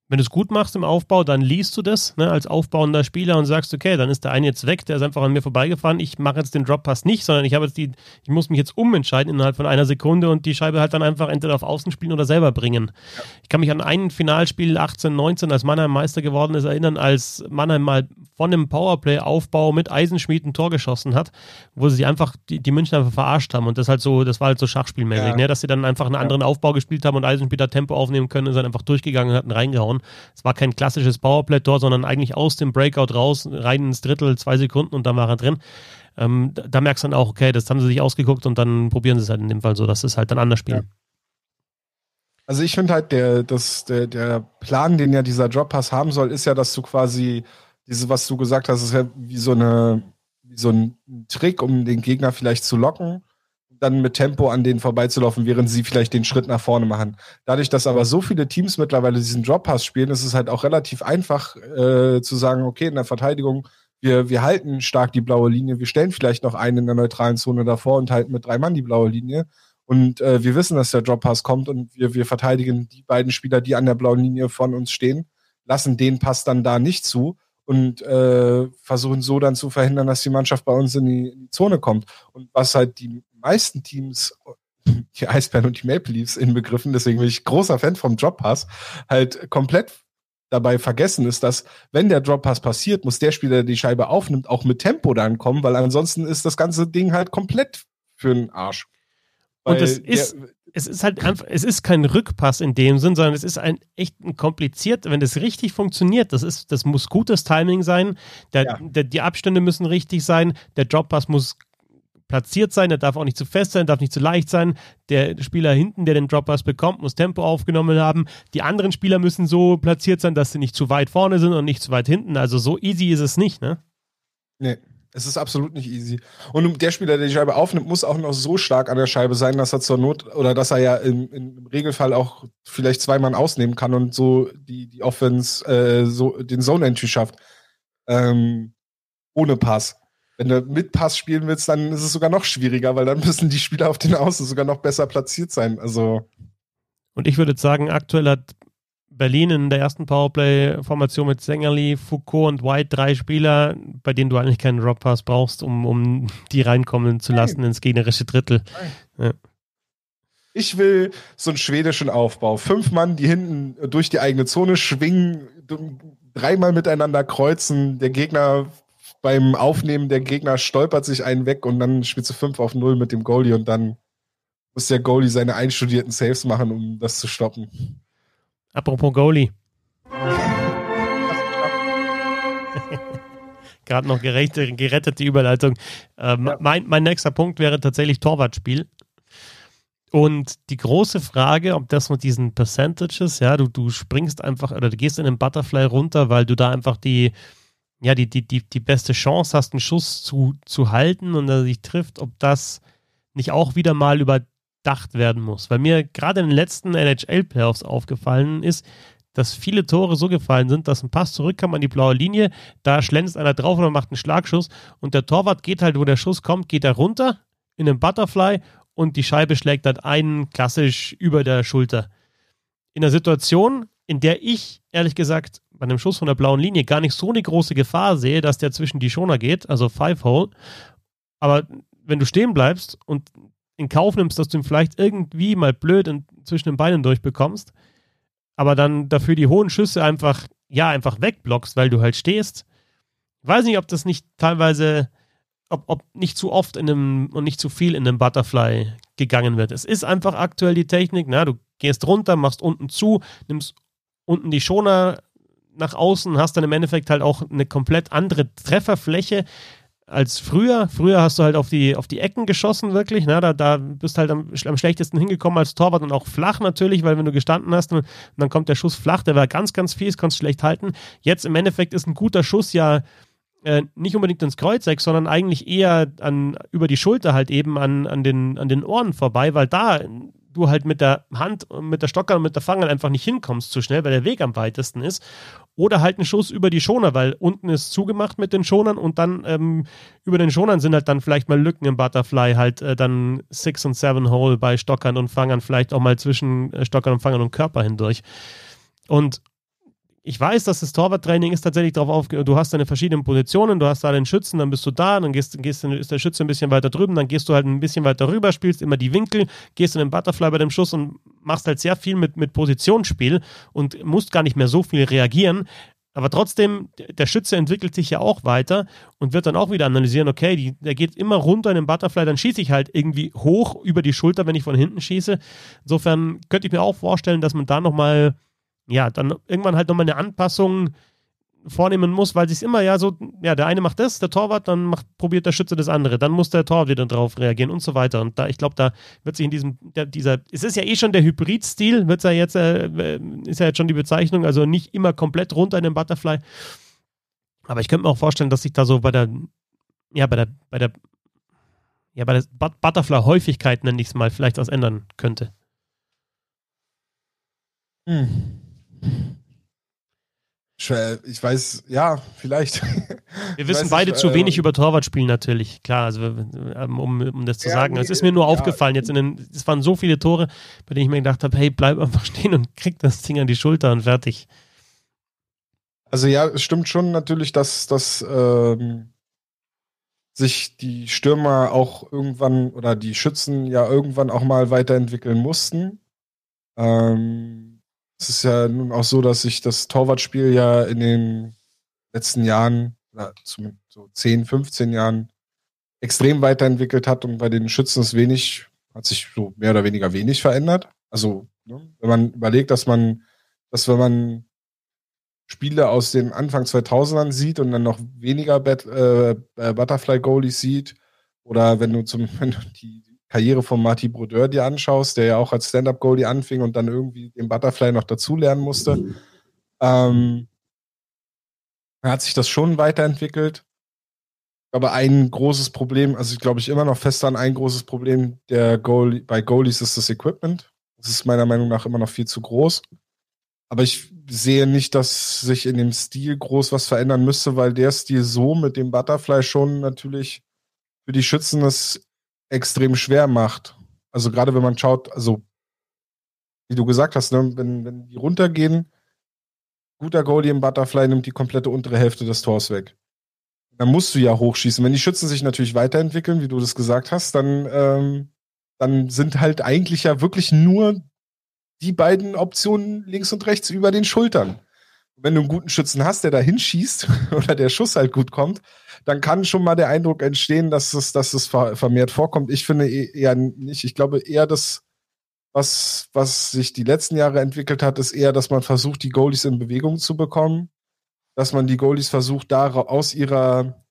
wenn du es gut machst im Aufbau, dann liest du das ne, als aufbauender Spieler und sagst, okay, dann ist der eine jetzt weg, der ist einfach an mir vorbeigefahren. Ich mache jetzt den Drop-Pass nicht, sondern ich habe jetzt die, ich muss mich jetzt umentscheiden innerhalb von einer Sekunde und die Scheibe halt dann einfach entweder auf Außen spielen oder selber bringen. Ja. Ich kann mich an ein Finalspiel 18, 19, als Mannheim Meister geworden ist, erinnern, als Mannheim mal von einem Powerplay-Aufbau mit Eisenschmied ein Tor geschossen hat, wo sie einfach die, die München einfach verarscht haben und das halt so, das war halt so Schachspielmäßig, ja. ne, dass sie dann einfach einen anderen ja. Aufbau gespielt haben und Eisenschmied hat Tempo aufnehmen können und dann einfach durchgegangen und hat ihn reingehauen Down. Es war kein klassisches Powerplay-Tor, sondern eigentlich aus dem Breakout raus, rein ins Drittel, zwei Sekunden und dann war er drin. Ähm, da, da, merkst du dann auch, okay, das haben sie sich ausgeguckt und dann probieren sie es halt in dem Fall so, dass sie es halt dann anders spielen. Ja. Also ich finde halt, der, das, der, der Plan, den ja dieser Drop-Pass haben soll, ist ja, dass du quasi diese, was du gesagt hast, ist ja wie so eine, wie so ein Trick, um den Gegner vielleicht zu locken dann mit Tempo an denen vorbeizulaufen, während sie vielleicht den Schritt nach vorne machen. Dadurch, dass aber so viele Teams mittlerweile diesen Drop-Pass spielen, ist es halt auch relativ einfach äh, zu sagen, okay, in der Verteidigung, wir, wir halten stark die blaue Linie, wir stellen vielleicht noch einen in der neutralen Zone davor und halten mit drei Mann die blaue Linie. Und äh, wir wissen, dass der Drop Pass kommt und wir, wir verteidigen die beiden Spieler, die an der blauen Linie von uns stehen, lassen den Pass dann da nicht zu und äh, versuchen so dann zu verhindern, dass die Mannschaft bei uns in die, in die Zone kommt. Und was halt die meisten Teams die Eisbären und die Maple Leafs inbegriffen, deswegen bin ich großer Fan vom Drop Pass, halt komplett dabei vergessen ist, dass wenn der Drop Pass passiert, muss der Spieler, der die Scheibe aufnimmt, auch mit Tempo dann kommen, weil ansonsten ist das ganze Ding halt komplett für den Arsch. Weil und es ist, es ist halt einfach, es ist kein Rückpass in dem Sinn, sondern es ist ein echt ein kompliziert, wenn das richtig funktioniert, das ist, das muss gutes Timing sein, der, ja. der, die Abstände müssen richtig sein, der Droppass muss platziert sein, der darf auch nicht zu fest sein, darf nicht zu leicht sein. Der Spieler hinten, der den Droppass bekommt, muss Tempo aufgenommen haben. Die anderen Spieler müssen so platziert sein, dass sie nicht zu weit vorne sind und nicht zu weit hinten. Also so easy ist es nicht, ne? Nee. Es ist absolut nicht easy. Und der Spieler, der die Scheibe aufnimmt, muss auch noch so stark an der Scheibe sein, dass er zur Not oder dass er ja im, im Regelfall auch vielleicht zwei Mann ausnehmen kann und so die, die Offense, äh, so den Zone-Entry schafft. Ähm, ohne Pass. Wenn du mit Pass spielen willst, dann ist es sogar noch schwieriger, weil dann müssen die Spieler auf den Außen sogar noch besser platziert sein. Also. Und ich würde sagen, aktuell hat Berlin in der ersten Powerplay-Formation mit Sängerli, Foucault und White drei Spieler, bei denen du eigentlich keinen Drop-Pass brauchst, um, um die reinkommen zu lassen Nein. ins gegnerische Drittel. Ja. Ich will so einen schwedischen Aufbau. Fünf Mann, die hinten durch die eigene Zone schwingen, dreimal miteinander kreuzen, der Gegner beim Aufnehmen der Gegner stolpert sich einen weg und dann spielst du 5 auf 0 mit dem Goalie und dann muss der Goalie seine einstudierten Saves machen, um das zu stoppen. Apropos Goalie. Gerade noch gerettet, gerettet die Überleitung. Ähm, ja. mein, mein nächster Punkt wäre tatsächlich Torwartspiel. Und die große Frage, ob das mit diesen Percentages, ja, du, du springst einfach oder du gehst in den Butterfly runter, weil du da einfach die, ja, die, die, die, die beste Chance hast, einen Schuss zu, zu halten und er sich trifft, ob das nicht auch wieder mal überdacht werden muss. Weil mir gerade in den letzten NHL-Playoffs aufgefallen ist, dass viele Tore so gefallen sind, dass ein Pass zurückkam an die blaue Linie, da schlänzt einer drauf und macht einen Schlagschuss und der Torwart geht halt, wo der Schuss kommt, geht er runter in den Butterfly und die Scheibe schlägt dann einen klassisch über der Schulter. In der Situation, in der ich ehrlich gesagt bei einem Schuss von der blauen Linie gar nicht so eine große Gefahr sehe, dass der zwischen die Schoner geht, also Five Hole. Aber wenn du stehen bleibst und in Kauf nimmst, dass du ihn vielleicht irgendwie mal blöd in, zwischen den Beinen durchbekommst, aber dann dafür die hohen Schüsse einfach, ja, einfach wegblockst, weil du halt stehst. Ich weiß nicht, ob das nicht teilweise, ob, ob nicht zu oft in einem und nicht zu viel in einem Butterfly gegangen wird. Es ist einfach aktuell die Technik, na, du gehst runter, machst unten zu, nimmst unten die Schoner nach außen, hast dann im Endeffekt halt auch eine komplett andere Trefferfläche als früher. Früher hast du halt auf die, auf die Ecken geschossen, wirklich. Ne? Da, da bist halt am, am schlechtesten hingekommen als Torwart und auch flach natürlich, weil wenn du gestanden hast und, dann kommt der Schuss flach, der war ganz, ganz fies, konntest schlecht halten. Jetzt im Endeffekt ist ein guter Schuss ja äh, nicht unbedingt ins Kreuzeck, sondern eigentlich eher an, über die Schulter halt eben an, an, den, an den Ohren vorbei, weil da du halt mit der Hand, mit der Stocker und mit der Fange einfach nicht hinkommst zu schnell, weil der Weg am weitesten ist. Oder halt einen Schuss über die Schoner, weil unten ist zugemacht mit den Schonern und dann ähm, über den Schonern sind halt dann vielleicht mal Lücken im Butterfly, halt äh, dann Six und Seven Hole bei Stockern und Fangern, vielleicht auch mal zwischen äh, Stockern und Fangern und Körper hindurch. Und ich weiß, dass das Torwarttraining ist tatsächlich darauf aufge... Du hast deine verschiedenen Positionen, du hast da den Schützen, dann bist du da, dann gehst, gehst, ist der Schütze ein bisschen weiter drüben, dann gehst du halt ein bisschen weiter rüber, spielst immer die Winkel, gehst in den Butterfly bei dem Schuss und machst halt sehr viel mit, mit Positionsspiel und musst gar nicht mehr so viel reagieren. Aber trotzdem, der Schütze entwickelt sich ja auch weiter und wird dann auch wieder analysieren, okay, die, der geht immer runter in den Butterfly, dann schieße ich halt irgendwie hoch über die Schulter, wenn ich von hinten schieße. Insofern könnte ich mir auch vorstellen, dass man da nochmal ja, dann irgendwann halt nochmal eine Anpassung vornehmen muss, weil sich immer ja so, ja, der eine macht das, der Torwart, dann macht, probiert der Schütze das andere, dann muss der Torwart wieder drauf reagieren und so weiter. Und da, ich glaube, da wird sich in diesem, der, dieser, es ist ja eh schon der Hybrid-Stil, wird ja jetzt, äh, ist ja jetzt schon die Bezeichnung, also nicht immer komplett runter in den Butterfly. Aber ich könnte mir auch vorstellen, dass sich da so bei der, ja, bei der, bei der, ja, bei der Butterfly-Häufigkeit, nenne ich es mal, vielleicht was ändern könnte. Hm. Ich weiß, ja, vielleicht. Wir wissen beide nicht, zu wenig äh, über Torwart spielen natürlich, klar, also ähm, um, um das zu ja, sagen. Es ist mir nur ja, aufgefallen, jetzt in den, es waren so viele Tore, bei denen ich mir gedacht habe, hey, bleib einfach stehen und krieg das Ding an die Schulter und fertig. Also ja, es stimmt schon natürlich, dass, dass ähm, sich die Stürmer auch irgendwann oder die Schützen ja irgendwann auch mal weiterentwickeln mussten. Ähm, es ist ja nun auch so, dass sich das Torwartspiel ja in den letzten Jahren, so 10, 15 Jahren, extrem weiterentwickelt hat und bei den Schützen ist wenig, hat sich so mehr oder weniger wenig verändert. Also, ne, wenn man überlegt, dass man, dass wenn man Spiele aus den Anfang 2000ern sieht und dann noch weniger Bat äh, äh, Butterfly Goalies sieht oder wenn du zum wenn du die Karriere von Marty Brodeur dir anschaust, der ja auch als Stand-up Goalie anfing und dann irgendwie den Butterfly noch dazulernen musste, ähm, hat sich das schon weiterentwickelt. Aber ein großes Problem, also ich glaube ich immer noch fest an ein großes Problem der Goalie, bei Goalies ist das Equipment. Das ist meiner Meinung nach immer noch viel zu groß. Aber ich sehe nicht, dass sich in dem Stil groß was verändern müsste, weil der Stil so mit dem Butterfly schon natürlich für die Schützen es extrem schwer macht. Also gerade wenn man schaut, also wie du gesagt hast, ne, wenn, wenn die runtergehen, guter Goalie im Butterfly nimmt die komplette untere Hälfte des Tors weg. Dann musst du ja hochschießen. Wenn die Schützen sich natürlich weiterentwickeln, wie du das gesagt hast, dann, ähm, dann sind halt eigentlich ja wirklich nur die beiden Optionen links und rechts über den Schultern. Wenn du einen guten Schützen hast, der da hinschießt oder der Schuss halt gut kommt, dann kann schon mal der Eindruck entstehen, dass es, dass es vermehrt vorkommt. Ich finde e-, eher nicht. Ich glaube eher, dass was, was sich die letzten Jahre entwickelt hat, ist eher, dass man versucht, die Goalies in Bewegung zu bekommen. Dass man die Goalies versucht, da aus ihrer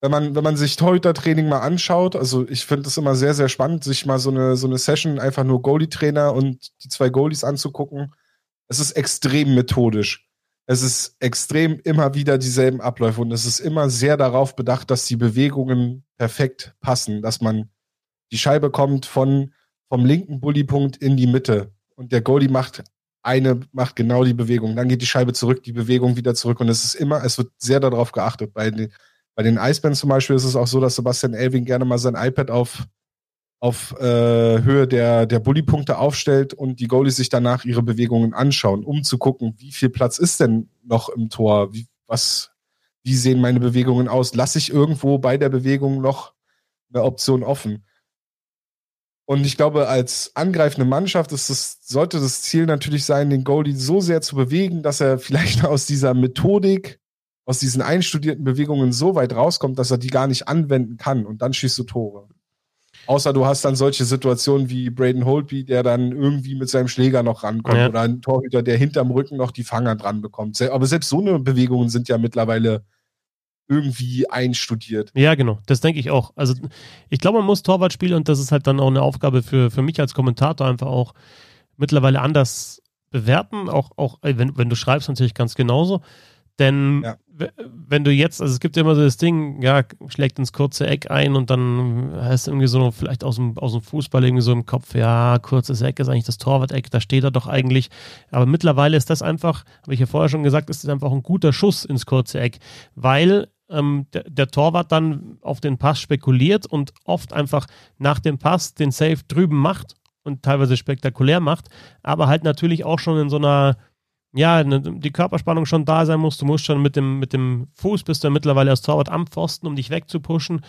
wenn man, wenn man sich Torhüter-Training mal anschaut, also ich finde es immer sehr, sehr spannend, sich mal so eine, so eine Session einfach nur Goalie-Trainer und die zwei Goalies anzugucken. Es ist extrem methodisch. Es ist extrem immer wieder dieselben Abläufe und es ist immer sehr darauf bedacht, dass die Bewegungen perfekt passen, dass man die Scheibe kommt von, vom linken Bullypunkt in die Mitte und der Goalie macht eine, macht genau die Bewegung. Dann geht die Scheibe zurück, die Bewegung wieder zurück und es ist immer, es wird sehr darauf geachtet bei den, bei den Eisbären zum Beispiel ist es auch so, dass Sebastian Elving gerne mal sein iPad auf, auf äh, Höhe der, der Bullypunkte aufstellt und die Goalies sich danach ihre Bewegungen anschauen, um zu gucken, wie viel Platz ist denn noch im Tor? Wie, was, wie sehen meine Bewegungen aus? Lasse ich irgendwo bei der Bewegung noch eine Option offen? Und ich glaube, als angreifende Mannschaft ist das, sollte das Ziel natürlich sein, den Goalie so sehr zu bewegen, dass er vielleicht aus dieser Methodik aus diesen einstudierten Bewegungen so weit rauskommt, dass er die gar nicht anwenden kann und dann schießt du Tore. Außer du hast dann solche Situationen wie Braden Holtby, der dann irgendwie mit seinem Schläger noch rankommt ja. oder ein Torhüter, der hinterm Rücken noch die Fanger dran bekommt. Aber selbst so eine Bewegungen sind ja mittlerweile irgendwie einstudiert. Ja, genau, das denke ich auch. Also ich glaube, man muss Torwart spielen und das ist halt dann auch eine Aufgabe für, für mich als Kommentator einfach auch mittlerweile anders bewerten. Auch, auch wenn, wenn du schreibst, natürlich ganz genauso. Denn ja. Wenn du jetzt, also es gibt ja immer so das Ding, ja, schlägt ins kurze Eck ein und dann du irgendwie so vielleicht aus dem, aus dem Fußball irgendwie so im Kopf, ja, kurzes Eck ist eigentlich das Torwart-Eck, da steht er doch eigentlich. Aber mittlerweile ist das einfach, habe ich ja vorher schon gesagt, ist das einfach ein guter Schuss ins kurze Eck, weil ähm, der, der, Torwart dann auf den Pass spekuliert und oft einfach nach dem Pass den Safe drüben macht und teilweise spektakulär macht, aber halt natürlich auch schon in so einer ja, ne, die Körperspannung schon da sein muss. Du musst schon mit dem, mit dem Fuß bist du ja mittlerweile als Torwart am Pfosten, um dich wegzupushen.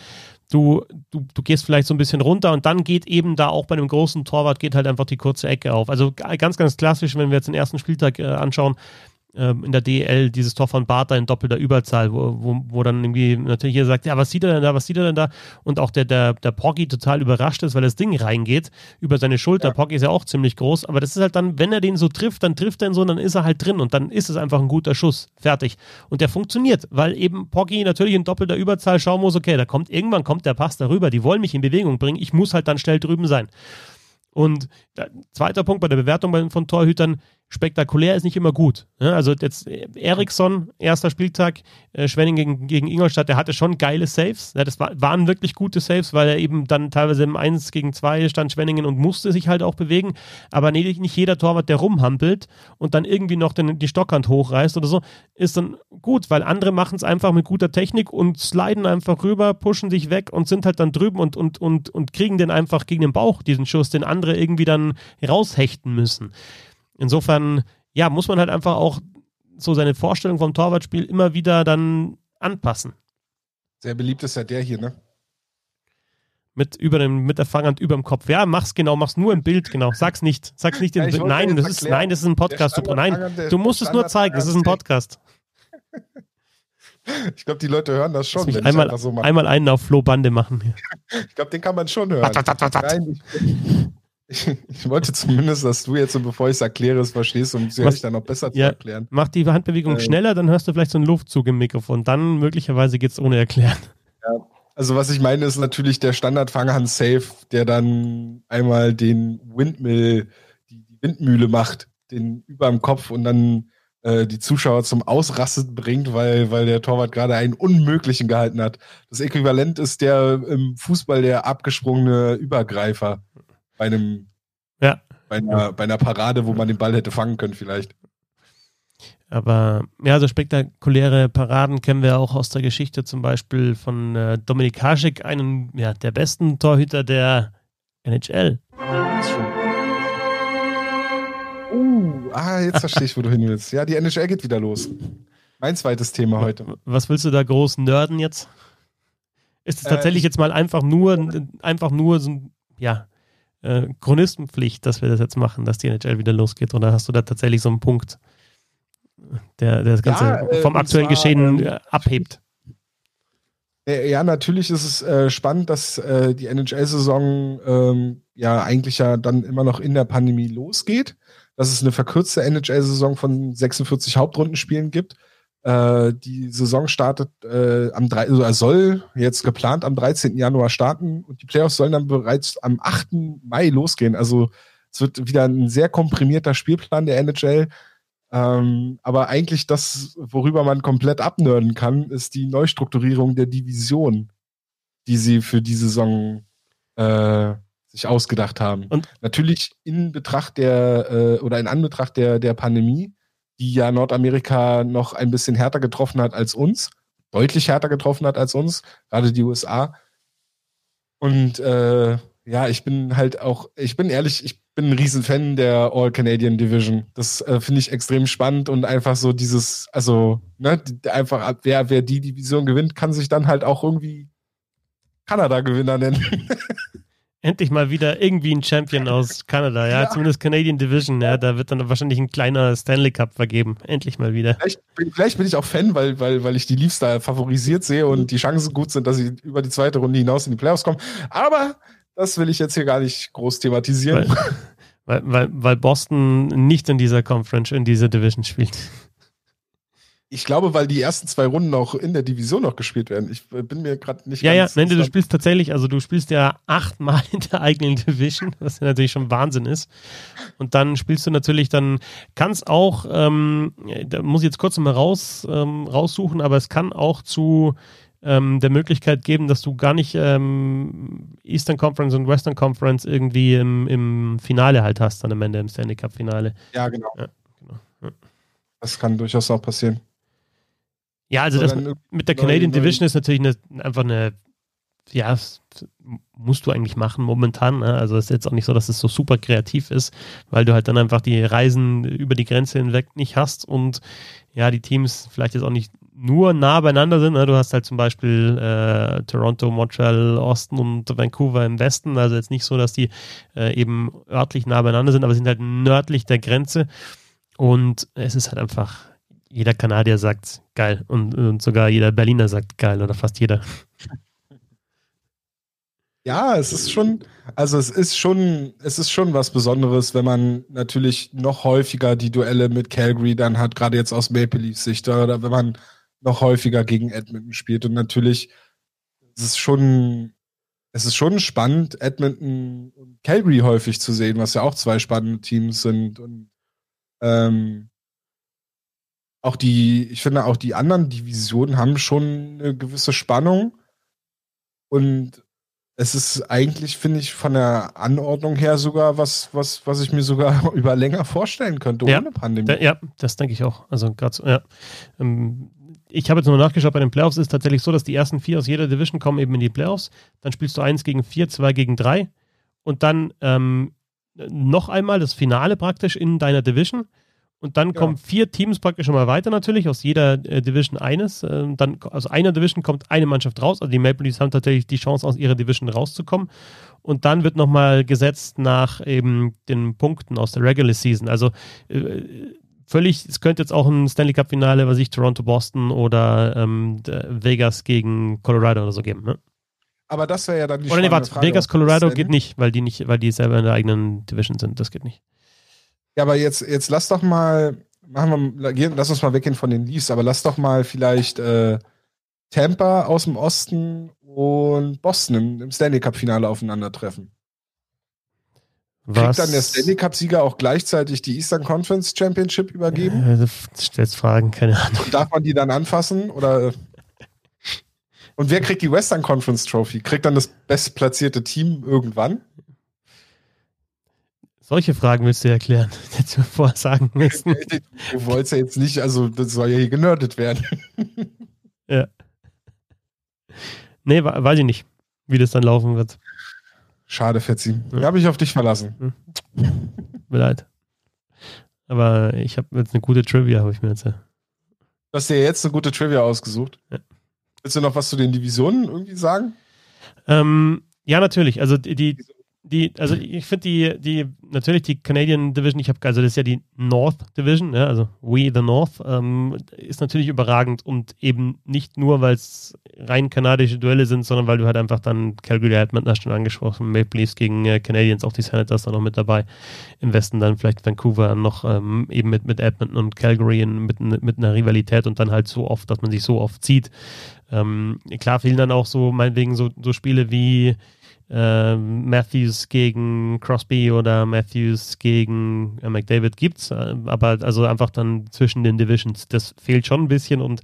Du, du, du gehst vielleicht so ein bisschen runter und dann geht eben da auch bei einem großen Torwart geht halt einfach die kurze Ecke auf. Also ganz, ganz klassisch, wenn wir jetzt den ersten Spieltag äh, anschauen, ähm, in der DL dieses Tor von Bartha in doppelter Überzahl, wo, wo, wo dann irgendwie natürlich jeder sagt, ja, was sieht er denn da, was sieht er denn da? Und auch der, der, der Poggi total überrascht ist, weil das Ding reingeht über seine Schulter. Ja. Poggi ist ja auch ziemlich groß, aber das ist halt dann, wenn er den so trifft, dann trifft er ihn so und dann ist er halt drin und dann ist es einfach ein guter Schuss. Fertig. Und der funktioniert, weil eben Poggi natürlich in doppelter Überzahl schauen muss, okay, da kommt irgendwann kommt der Pass darüber, die wollen mich in Bewegung bringen, ich muss halt dann schnell drüben sein. Und der, zweiter Punkt bei der Bewertung von Torhütern, spektakulär ist nicht immer gut. Ne? Also jetzt Eriksson, erster Spieltag, äh, Schwenning gegen, gegen Ingolstadt, der hatte schon geile Saves. Das war, waren wirklich gute Saves, weil er eben dann teilweise im 1 gegen 2 stand Schwenningen und musste sich halt auch bewegen. Aber nicht jeder Torwart, der rumhampelt und dann irgendwie noch den, die Stockhand hochreißt oder so, ist dann gut, weil andere machen es einfach mit guter Technik und sliden einfach rüber, pushen sich weg und sind halt dann drüben und, und, und, und kriegen den einfach gegen den Bauch, diesen Schuss, den andere irgendwie dann raushechten müssen. Insofern, ja, muss man halt einfach auch so seine Vorstellung vom Torwartspiel immer wieder dann anpassen. Sehr beliebt ist ja der hier, ne? Mit, über dem, mit der Fanghand über dem Kopf. Ja, mach's genau, mach's nur im Bild, genau. Sag's nicht. Sag's nicht im ja, Nein, das ist, nein, das ist ein Podcast. Du, nein, du musst es nur zeigen, das ist ein Podcast. Ich glaube, die Leute hören das schon. Wenn einmal, so einmal einen auf Flo Bande machen. ich glaube, den kann man schon hören. Nein, ich, ich, wollte zumindest, dass du jetzt, bevor ich es erkläre, es verstehst, um es dir dann noch besser ja, zu erklären. Mach die Handbewegung äh, schneller, dann hörst du vielleicht so einen Luftzug im Mikrofon. Dann möglicherweise geht es ohne Erklären. Ja, also was ich meine, ist natürlich der Standard-Fanghand-Safe, der dann einmal den Windmill, die Windmühle macht, den über dem Kopf und dann äh, die Zuschauer zum Ausrasten bringt, weil, weil der Torwart gerade einen Unmöglichen gehalten hat. Das Äquivalent ist der im Fußball der abgesprungene Übergreifer bei einem ja. bei, einer, bei einer Parade, wo man den Ball hätte fangen können, vielleicht. Aber ja, so spektakuläre Paraden kennen wir auch aus der Geschichte, zum Beispiel von äh, Dominik Haschek, einem ja, der besten Torhüter der NHL. Uh, ah, jetzt verstehe ich, wo du hin willst. Ja, die NHL geht wieder los. Mein zweites Thema heute. Was willst du da groß nerden jetzt? Ist es äh, tatsächlich äh, jetzt mal einfach nur, einfach nur so ein, ja, äh, Chronistenpflicht, dass wir das jetzt machen, dass die NHL wieder losgeht? Oder hast du da tatsächlich so einen Punkt, der, der das Ganze ja, äh, vom aktuellen zwar, Geschehen ähm, abhebt? Äh, ja, natürlich ist es äh, spannend, dass äh, die NHL-Saison ähm, ja eigentlich ja dann immer noch in der Pandemie losgeht dass es eine verkürzte NHL-Saison von 46 Hauptrundenspielen gibt. Äh, die Saison startet äh, am 3, also soll jetzt geplant am 13. Januar starten und die Playoffs sollen dann bereits am 8. Mai losgehen. Also es wird wieder ein sehr komprimierter Spielplan der NHL. Ähm, aber eigentlich das, worüber man komplett abnörden kann, ist die Neustrukturierung der Division, die sie für die Saison äh, sich ausgedacht haben. Und natürlich in Betracht der äh, oder in Anbetracht der, der Pandemie, die ja Nordamerika noch ein bisschen härter getroffen hat als uns, deutlich härter getroffen hat als uns, gerade die USA. Und äh, ja, ich bin halt auch, ich bin ehrlich, ich bin ein Riesenfan der All Canadian Division. Das äh, finde ich extrem spannend und einfach so dieses, also, ne, einfach, wer, wer die Division gewinnt, kann sich dann halt auch irgendwie Kanada-Gewinner nennen. Endlich mal wieder irgendwie ein Champion aus Kanada, ja, ja. zumindest Canadian Division, ja, da wird dann wahrscheinlich ein kleiner Stanley Cup vergeben. Endlich mal wieder. Vielleicht, vielleicht bin ich auch Fan, weil, weil, weil ich die Leafs da favorisiert sehe und die Chancen gut sind, dass sie über die zweite Runde hinaus in die Playoffs kommen. Aber das will ich jetzt hier gar nicht groß thematisieren. Weil, weil, weil Boston nicht in dieser Conference, in dieser Division spielt. Ich glaube, weil die ersten zwei Runden auch in der Division noch gespielt werden. Ich bin mir gerade nicht ja, ganz. Ja, ja, nein, du spielst tatsächlich, also du spielst ja achtmal in der eigenen Division, was ja natürlich schon Wahnsinn ist. Und dann spielst du natürlich, dann kann es auch, ähm, da muss ich jetzt kurz mal raus, ähm, raussuchen, aber es kann auch zu ähm, der Möglichkeit geben, dass du gar nicht ähm, Eastern Conference und Western Conference irgendwie im, im Finale halt hast, dann am Ende im Stanley Cup Finale. Ja, genau. Ja, genau. Ja. Das kann durchaus auch passieren. Ja, also das mit der Canadian Division ist natürlich eine, einfach eine, ja, musst du eigentlich machen momentan. Ne? Also ist jetzt auch nicht so, dass es so super kreativ ist, weil du halt dann einfach die Reisen über die Grenze hinweg nicht hast und ja, die Teams vielleicht jetzt auch nicht nur nah beieinander sind. Ne? Du hast halt zum Beispiel äh, Toronto, Montreal, Osten und Vancouver im Westen. Also jetzt nicht so, dass die äh, eben örtlich nah beieinander sind, aber sind halt nördlich der Grenze. Und es ist halt einfach jeder Kanadier sagt geil und, und, sogar jeder Berliner sagt geil oder fast jeder. Ja, es ist schon, also es ist schon, es ist schon was Besonderes, wenn man natürlich noch häufiger die Duelle mit Calgary dann hat, gerade jetzt aus Maple Leafs Sicht, oder wenn man noch häufiger gegen Edmonton spielt. Und natürlich es ist schon, es ist schon spannend, Edmonton und Calgary häufig zu sehen, was ja auch zwei spannende Teams sind. Und Ähm, auch die, ich finde auch die anderen Divisionen haben schon eine gewisse Spannung. Und es ist eigentlich, finde ich, von der Anordnung her sogar was, was, was ich mir sogar über länger vorstellen könnte, ja, ohne Pandemie. Ja, das denke ich auch. Also gerade so, ja. Ähm, ich habe jetzt nur nachgeschaut, bei den Playoffs ist es tatsächlich so, dass die ersten vier aus jeder Division kommen eben in die Playoffs. Dann spielst du eins gegen vier, zwei gegen drei und dann ähm, noch einmal das Finale praktisch in deiner Division. Und dann ja. kommen vier Teams praktisch schon mal weiter natürlich, aus jeder äh, Division eines. Äh, dann aus einer Division kommt eine Mannschaft raus. Also die Maple Leafs haben tatsächlich die Chance, aus ihrer Division rauszukommen. Und dann wird nochmal gesetzt nach eben den Punkten aus der Regular Season. Also äh, völlig, es könnte jetzt auch ein Stanley Cup-Finale, was ich Toronto, Boston oder ähm, Vegas gegen Colorado oder so geben. Ne? Aber das wäre ja dann die Oder nee, warte, Vegas, Colorado geht nicht, weil die nicht, weil die selber in der eigenen Division sind. Das geht nicht. Ja, aber jetzt, jetzt lass doch mal, machen wir, lass uns mal weggehen von den Leafs, aber lass doch mal vielleicht äh, Tampa aus dem Osten und Boston im, im Stanley Cup-Finale aufeinandertreffen. Was? Kriegt dann der Stanley Cup-Sieger auch gleichzeitig die Eastern Conference Championship übergeben? Ja, du stellst Fragen, keine Ahnung. Und darf man die dann anfassen? Oder und wer kriegt die Western Conference Trophy? Kriegt dann das bestplatzierte Team irgendwann? Solche Fragen willst du erklären. Hättest du vorher sagen müssen. Du wolltest ja jetzt nicht, also das soll ja hier genördet werden. Ja. Nee, weiß ich nicht, wie das dann laufen wird. Schade, Fetzi. Ja. habe ich auf dich verlassen. Hm. Mir leid. Aber ich habe jetzt eine gute Trivia, habe ich mir jetzt. Ja. Du hast dir jetzt eine gute Trivia ausgesucht. Ja. Willst du noch was zu den Divisionen irgendwie sagen? Ähm, ja, natürlich. Also die, die, die, also ich finde die, die, natürlich die Canadian Division, ich habe, also das ist ja die North Division, ja, also We the North, ähm, ist natürlich überragend und eben nicht nur, weil es rein kanadische Duelle sind, sondern weil du halt einfach dann Calgary Edmonton hast schon angesprochen, Maple Leafs gegen äh, Canadiens, auch die Senators da noch mit dabei. Im Westen dann vielleicht Vancouver noch ähm, eben mit, mit Edmonton und Calgary in, mit, mit einer Rivalität und dann halt so oft, dass man sich so oft zieht. Ähm, klar fehlen dann auch so, meinetwegen so, so Spiele wie äh, Matthews gegen Crosby oder Matthews gegen äh, McDavid gibt's, äh, aber also einfach dann zwischen den Divisions. Das fehlt schon ein bisschen und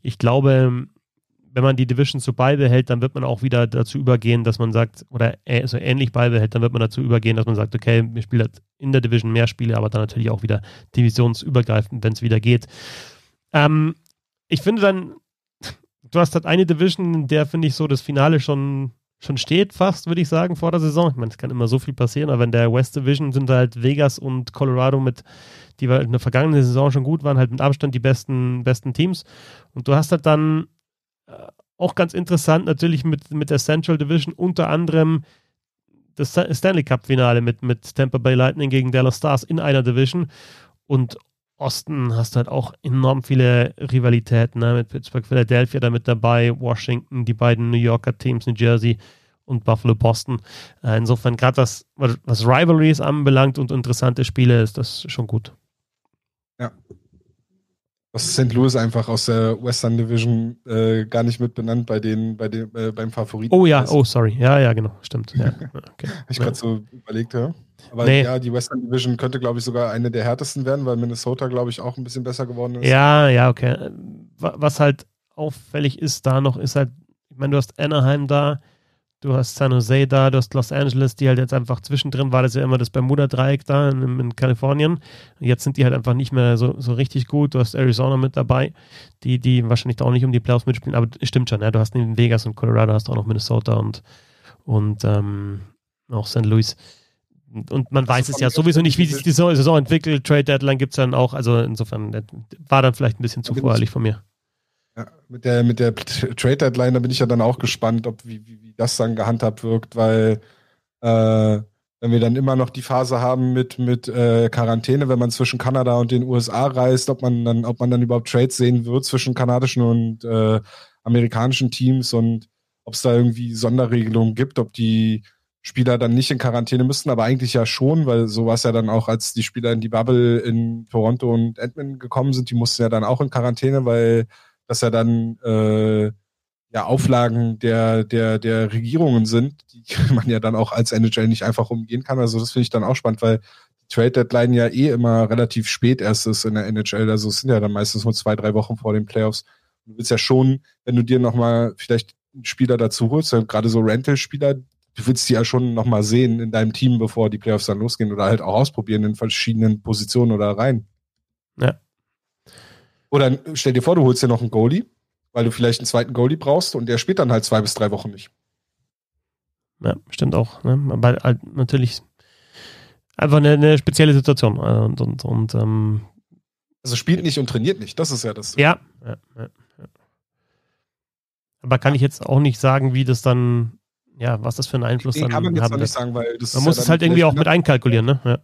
ich glaube, wenn man die Divisions so beibehält, dann wird man auch wieder dazu übergehen, dass man sagt, oder so ähnlich beibehält, dann wird man dazu übergehen, dass man sagt, okay, wir spielen halt in der Division mehr Spiele, aber dann natürlich auch wieder divisionsübergreifend, wenn es wieder geht. Ähm, ich finde dann, du hast halt eine Division, in der finde ich so das Finale schon schon steht, fast, würde ich sagen, vor der Saison. Ich meine, es kann immer so viel passieren, aber in der West Division sind halt Vegas und Colorado mit, die in der vergangenen Saison schon gut waren, halt mit Abstand die besten, besten Teams. Und du hast halt dann äh, auch ganz interessant natürlich mit, mit der Central Division unter anderem das Stanley Cup Finale mit, mit Tampa Bay Lightning gegen Dallas Stars in einer Division. Und Osten hast du halt auch enorm viele Rivalitäten, ne? mit Pittsburgh, Philadelphia da mit dabei, Washington, die beiden New Yorker Teams, New Jersey und Buffalo, Boston. Äh, insofern, gerade was, was Rivalries anbelangt und interessante Spiele, ist das schon gut. Was St. Louis einfach aus der Western Division äh, gar nicht mit benannt bei den, bei den, äh, beim Favoriten. Oh ja, oh sorry. Ja, ja, genau, stimmt. Ja. Okay. ich ja. gerade so überlegt, ja. Aber nee. ja, die Western Division könnte, glaube ich, sogar eine der härtesten werden, weil Minnesota, glaube ich, auch ein bisschen besser geworden ist. Ja, ja, okay. Was halt auffällig ist da noch, ist halt, ich meine, du hast Anaheim da, Du hast San Jose da, du hast Los Angeles, die halt jetzt einfach zwischendrin war das ja immer das Bermuda-Dreieck da in, in, Kalifornien. Jetzt sind die halt einfach nicht mehr so, so richtig gut. Du hast Arizona mit dabei, die, die wahrscheinlich da auch nicht um die Playoffs mitspielen, aber stimmt schon, ja. Du hast neben Vegas und Colorado hast auch noch Minnesota und, und ähm, auch St. Louis. Und man weiß es ja sowieso nicht, wie sich die Saison entwickelt. Trade Deadline gibt es dann auch. Also insofern war dann vielleicht ein bisschen zu voreilig von mir. Ja, mit der, mit der Trade Deadline, da bin ich ja dann auch gespannt, ob wie, wie, wie das dann gehandhabt wirkt, weil äh, wenn wir dann immer noch die Phase haben mit, mit äh, Quarantäne, wenn man zwischen Kanada und den USA reist, ob man dann, ob man dann überhaupt Trades sehen wird zwischen kanadischen und äh, amerikanischen Teams und ob es da irgendwie Sonderregelungen gibt, ob die Spieler dann nicht in Quarantäne müssten, aber eigentlich ja schon, weil so war es ja dann auch, als die Spieler in die Bubble in Toronto und Edmonton gekommen sind, die mussten ja dann auch in Quarantäne, weil das ja dann äh, ja, Auflagen der, der, der Regierungen sind, die man ja dann auch als NHL nicht einfach umgehen kann. Also das finde ich dann auch spannend, weil die Trade Deadline ja eh immer relativ spät erst ist in der NHL. Also es sind ja dann meistens nur zwei, drei Wochen vor den Playoffs. Du willst ja schon, wenn du dir nochmal vielleicht einen Spieler dazu holst, gerade so Rental-Spieler, du willst die ja schon nochmal sehen in deinem Team, bevor die Playoffs dann losgehen oder halt auch ausprobieren in verschiedenen Positionen oder rein. Ja. Oder stell dir vor, du holst dir noch einen Goalie, weil du vielleicht einen zweiten Goalie brauchst und der spielt dann halt zwei bis drei Wochen nicht. Ja, stimmt auch. Ne? Aber halt natürlich einfach eine, eine spezielle Situation. Äh, und, und, und ähm, also spielt nicht und trainiert nicht, das ist ja das. Ja, ja, ja, ja. Aber kann ich jetzt auch nicht sagen, wie das dann, ja, was das für einen Einfluss nee, dann kann man jetzt haben nicht sagen, weil das Man muss ja es halt irgendwie auch mit einkalkulieren, ne? Ja.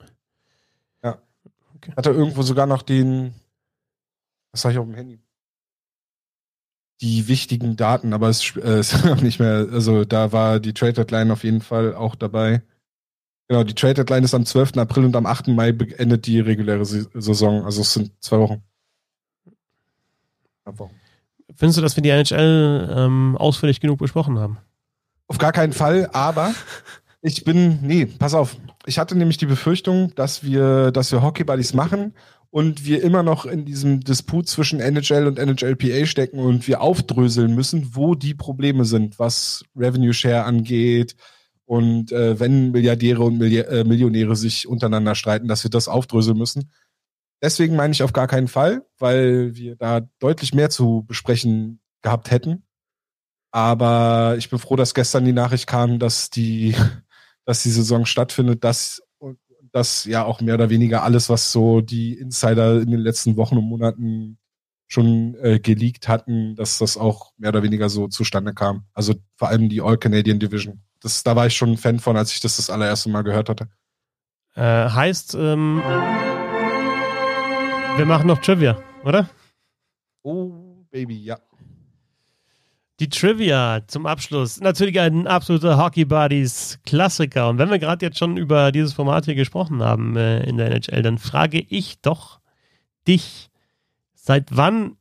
Hat er irgendwo sogar noch den, was sag ich auf dem Handy? Die wichtigen Daten, aber es äh, ist auch nicht mehr, also da war die Trade Deadline auf jeden Fall auch dabei. Genau, die Trade Deadline ist am 12. April und am 8. Mai be- endet die reguläre Sa- Saison. Also es sind zwei Wochen. Knapp Wochen. Findest du, dass wir die NHL ähm, ausführlich genug besprochen haben? Auf gar keinen Fall, aber ich bin, nee, pass auf. Ich hatte nämlich die Befürchtung, dass wir, dass wir Hockey Buddies machen und wir immer noch in diesem Disput zwischen NHL und NHLPA stecken und wir aufdröseln müssen, wo die Probleme sind, was Revenue Share angeht und äh, wenn Milliardäre und Milli äh, Millionäre sich untereinander streiten, dass wir das aufdröseln müssen. Deswegen meine ich auf gar keinen Fall, weil wir da deutlich mehr zu besprechen gehabt hätten. Aber ich bin froh, dass gestern die Nachricht kam, dass die, dass die Saison stattfindet, dass, dass ja auch mehr oder weniger alles, was so die Insider in den letzten Wochen und Monaten schon äh, geleakt hatten, dass das auch mehr oder weniger so zustande kam. Also vor allem die All Canadian Division. Das, da war ich schon ein Fan von, als ich das das allererste Mal gehört hatte. Äh, heißt, ähm, wir machen noch Trivia, oder? Oh, Baby, ja. Die Trivia zum Abschluss. Natürlich ein absoluter Hockey Buddies Klassiker. Und wenn wir gerade jetzt schon über dieses Format hier gesprochen haben äh, in der NHL, dann frage ich doch dich, seit wann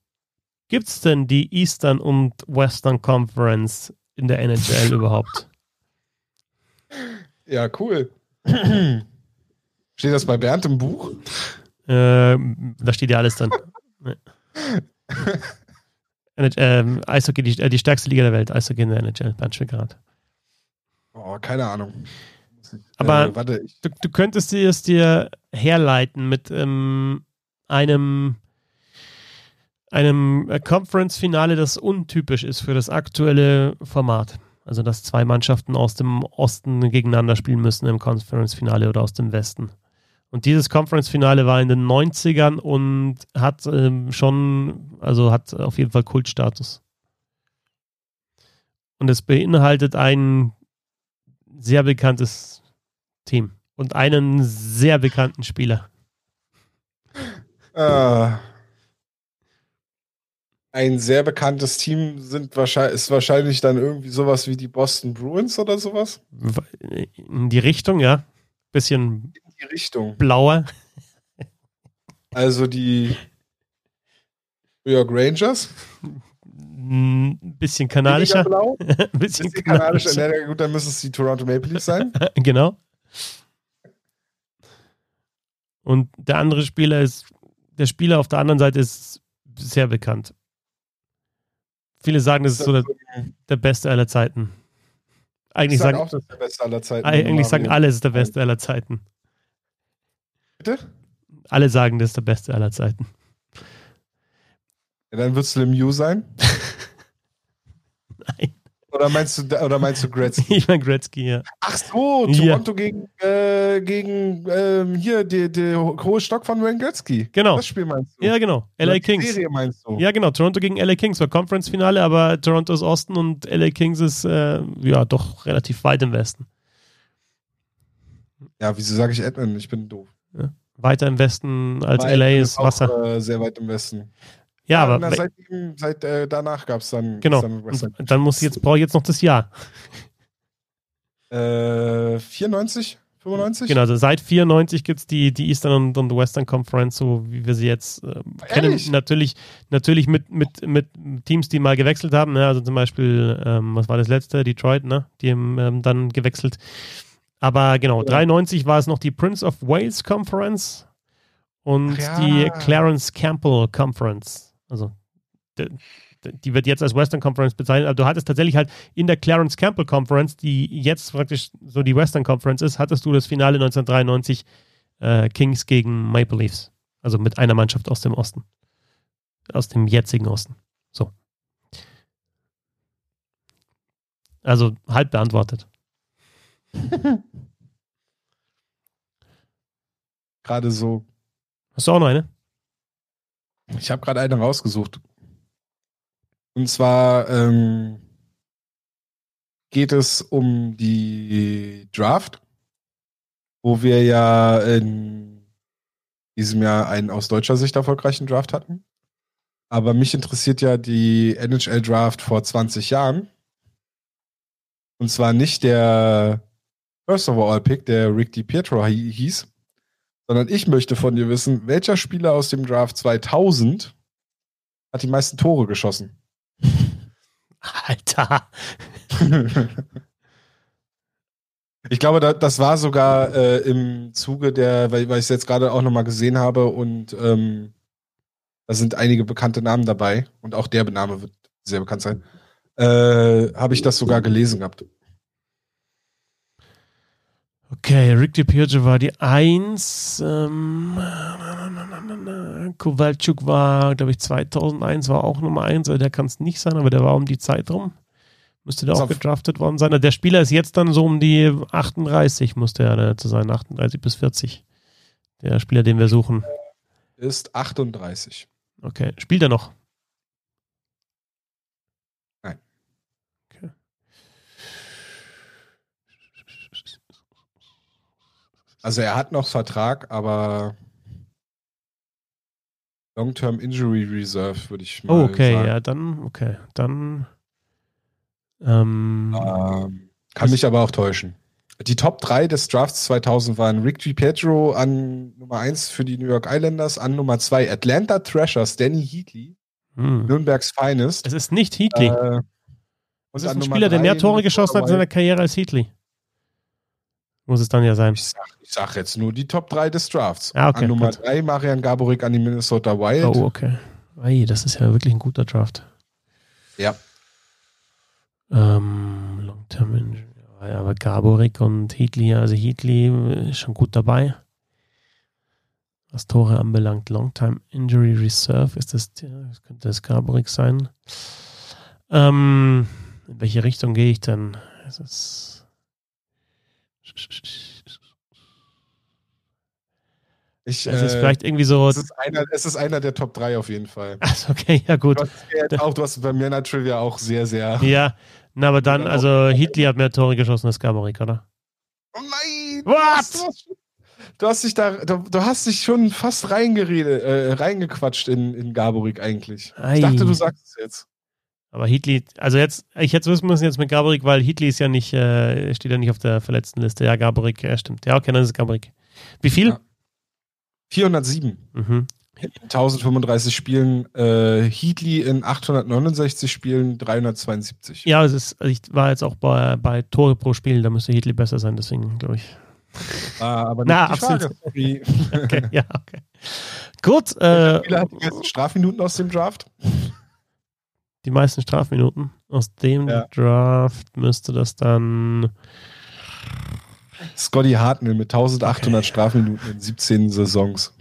gibt's denn die Eastern und Western Conference in der NHL überhaupt? Ja, cool. Steht das bei Bernd im Buch? Äh, da steht ja alles drin. Ähm, Eishockey, die, äh, die stärkste Liga der Welt, Eishockey in der NHL, Schwickerath. Oh, keine Ahnung. Aber- äh, warte, Du, du könntest dir es dir herleiten mit ähm, einem, einem äh, Conference-Finale, das untypisch ist für das aktuelle Format. Also, dass zwei Mannschaften aus dem Osten gegeneinander spielen müssen im Conference-Finale oder aus dem Westen. Und dieses Conference-Finale war in den 90ern und hat ähm, schon, also hat auf jeden Fall Kultstatus. Und es beinhaltet ein sehr bekanntes Team und einen sehr bekannten Spieler. äh, ein sehr bekanntes Team sind wahrscheinlich, ist wahrscheinlich dann irgendwie sowas wie die Boston Bruins oder sowas. In die Richtung, ja. Bisschen die Richtung. blauer. Also die New York Rangers. Ein bisschen kanadischer. Blau. Ein bisschen Bisschen kanadisch. kanadischer. Ja, gut, dann müssen es die Toronto Maple Leafs sein. Genau. Und der andere Spieler ist, der Spieler auf der anderen Seite ist sehr bekannt. Viele sagen, das ist so der, der Beste aller Zeiten. Eigentlich Ich sag sagen, auch, das ist der Beste aller Zeiten. eigentlich sagen alle, es ist der Beste aller Zeiten. Bitte? Alle sagen, das ist der Beste aller Zeiten. Ja, dann wird es Lemieux sein. Nein. Oder meinst du, oder meinst du Gretzky? Ich meine Gretzky, ja. Ach so, Ja. Toronto gegen, äh, gegen ähm, hier, der der hohe Stock von Wayne Gretzky. Genau. Das Spiel meinst du? Ja, genau. Oder LA die Kings. Serie meinst du? Ja, genau. Toronto gegen LA Kings war Conference-Finale, aber Toronto ist Osten und LA Kings ist äh, ja doch relativ weit im Westen. Ja, wieso sage ich Edmund? Ich bin doof. Weiter im Westen als Weil LA ist auch, Wasser. Äh, sehr weit im Westen. Ja, aber na, seit, seit äh, danach gab es dann. genau. Dann, dann muss ich jetzt brauche ich jetzt noch das Jahr. äh, 94? 95? Genau, also seit 94 gibt es die, die Eastern und, und Western Conference, so wie wir sie jetzt äh, kennen. Natürlich, natürlich mit, mit, mit Teams, die mal gewechselt haben. Ne? Also zum Beispiel, ähm, was war das letzte? Detroit, ne? Die haben ähm, dann gewechselt. Aber genau, 93 war es noch die Prince of Wales Conference und ja. die Clarence Campbell Conference. Also de, die wird jetzt als Western Conference bezeichnet. Aber du hattest tatsächlich halt in der Clarence Campbell Conference, die jetzt praktisch so die Western Conference ist, hattest du das Finale 1993 äh, Kings gegen Maple Leafs. Also mit einer Mannschaft aus dem Osten. Aus dem jetzigen Osten. So. Also halb beantwortet. Gerade so. Hast du auch noch eine? Ich habe gerade eine rausgesucht. Und zwar ähm, geht es um die Draft, wo wir ja in diesem Jahr einen aus deutscher Sicht erfolgreichen Draft hatten. Aber mich interessiert ja die NHL-Draft vor 20 Jahren. Und zwar nicht der First Overall Pick, der Rick DiPietro hi- hieß, sondern ich möchte von dir wissen, welcher Spieler aus dem Draft 2000 hat die meisten Tore geschossen? Alter. ich glaube, da, das war sogar äh, im Zuge der, weil, weil ich es jetzt gerade auch nochmal gesehen habe und ähm, da sind einige bekannte Namen dabei und auch der Name wird sehr bekannt sein. Äh, habe ich das sogar gelesen gehabt. Okay, Rick DiPietro war die 1. Ähm, Kowalczuk war, glaube ich, 2001 war auch Nummer 1. Also der kann es nicht sein, aber der war um die Zeit rum. Müsste der auch gedraftet worden sein. Der Spieler ist jetzt dann so um die 38, musste er zu sein. 38 bis 40. Der Spieler, den wir suchen. Ist 38. Okay, spielt er noch? Also er hat noch Vertrag, aber Long-Term Injury Reserve würde ich mal Oh, okay, sagen. ja, dann, okay, dann. Ähm, Ähm, kann mich aber auch täuschen. Die Top 3 des Drafts 2000 waren Rick DiPietro an Nummer 1 für die New York Islanders, an Nummer 2 Atlanta Thrashers, Danny Heatley, hm. Nürnbergs Finest. Es ist nicht Heatley. Äh, Es und ist an ein Spieler, der mehr Tore geschossen hat in seiner. Karriere als Heatley. Muss es dann ja sein. Ich sag, ich sag jetzt nur die Top 3 des Drafts. Ah, okay, an Nummer gut. 3 Marian Gaborik an die Minnesota Wild. Oh, okay. Ei, das ist ja wirklich ein guter Draft. Ja. Ähm, Long-Term Injury. Aber Gaborik und Heatley, also Heatley ist schon gut dabei. Was Tore anbelangt, Long-Time Injury Reserve, ist das, das könnte das Gaborik sein. Ähm, in welche Richtung gehe ich denn? Es ist Ich, es ist äh, vielleicht irgendwie so. es, ist einer, es ist einer der Top 3 auf jeden Fall. Ach, okay, ja gut. Du hast, auch, du hast bei Männer Trivia auch sehr, sehr. Ja, na, aber dann, also Heatley hat mehr Tore geschossen als Gaborik, oder? Oh nein! What? Du hast, du hast dich da, du, du hast dich schon fast reingeredet, äh, reingequatscht in, in Gaborik eigentlich. Ei. Ich dachte, du sagst es jetzt. Aber Heatley, also jetzt, ich hätte wissen müssen jetzt mit Gaborik, weil Heatley ist ja nicht, äh, steht ja nicht auf der verletzten Liste. Ja, Gaborik, ja, stimmt. Ja, okay, dann ist es Gaborik. Wie viel? Ja. 407 Mhm. in 1035 Spielen, äh, Heatley in 869 Spielen 372. Ja, es ist, also ich war jetzt auch bei, bei Tore pro Spiel, da müsste Heatley besser sein, deswegen glaube ich. Ah, aber Na, nicht die absolut. Frage. Okay, ja, okay. Gut, äh, Spieler hat die meisten Strafminuten aus dem Draft? Die meisten Strafminuten aus dem Ja. Draft müsste das dann. Scotty Hartnell mit 1800 Strafminuten in 17 Saisons.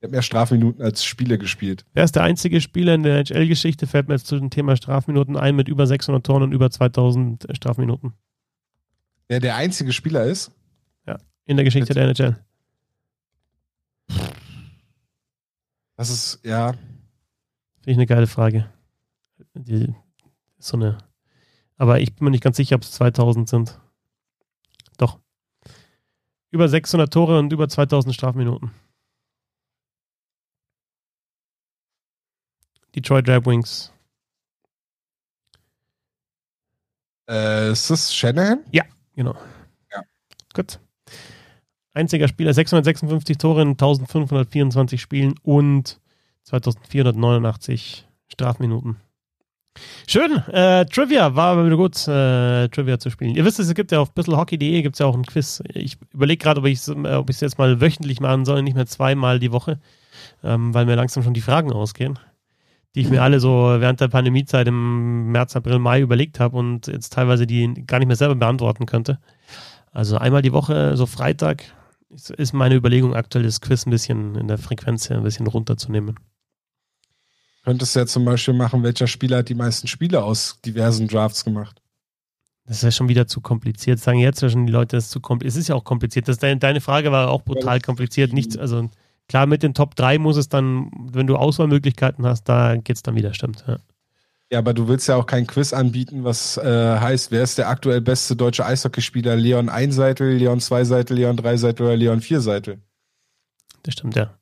Er hat mehr Strafminuten als Spiele gespielt. Wer ist der einzige Spieler in der NHL-Geschichte, fällt mir jetzt zu dem Thema Strafminuten ein, mit über 600 Toren und über 2000 Strafminuten Der der einzige Spieler ist. in der Geschichte der NHL. Das ist, ja, Finde ich eine geile Frage. Die, so eine. Aber ich bin mir nicht ganz sicher, ob es 2000 sind. Doch. Über 600 Tore und über 2000 Strafminuten. Detroit Red Wings. äh, ist das Shanahan? Genau. Ja. Gut. Einziger Spieler, 656 Tore in 1524 Spielen und 2489 Strafminuten. Schön, äh, Trivia, war aber wieder gut, äh, Trivia zu spielen. Ihr wisst es, es gibt ja auf bisselhockey.de gibt es ja auch ein Quiz. Ich überlege gerade, ob ich es ob jetzt mal wöchentlich machen soll, nicht mehr zweimal die Woche, ähm, weil mir langsam schon die Fragen ausgehen, die ich mir alle so während der Pandemiezeit im März, April, Mai überlegt habe und jetzt teilweise die gar nicht mehr selber beantworten könnte. Also einmal die Woche, so Freitag, ist meine Überlegung aktuell, das Quiz ein bisschen in der Frequenz ein bisschen runterzunehmen. Könntest du ja zum Beispiel machen, welcher Spieler hat die meisten Spiele aus diversen Drafts gemacht? Das ist ja schon wieder zu kompliziert. Sagen jetzt ja schon die Leute, das ist zu kompliziert. Es ist ja auch kompliziert. Das, deine, deine Frage war auch brutal kompliziert. Nicht, also klar, mit den Top 3 muss es dann, wenn du Auswahlmöglichkeiten hast, da geht es dann wieder, stimmt. Ja. ja. aber du willst ja auch kein Quiz anbieten, was äh, heißt, wer ist der aktuell beste deutsche Eishockeyspieler? Leon Einseitel, Leon Zweiseitel, Leon Dreiseitel oder Leon Vierseitel? Das stimmt, ja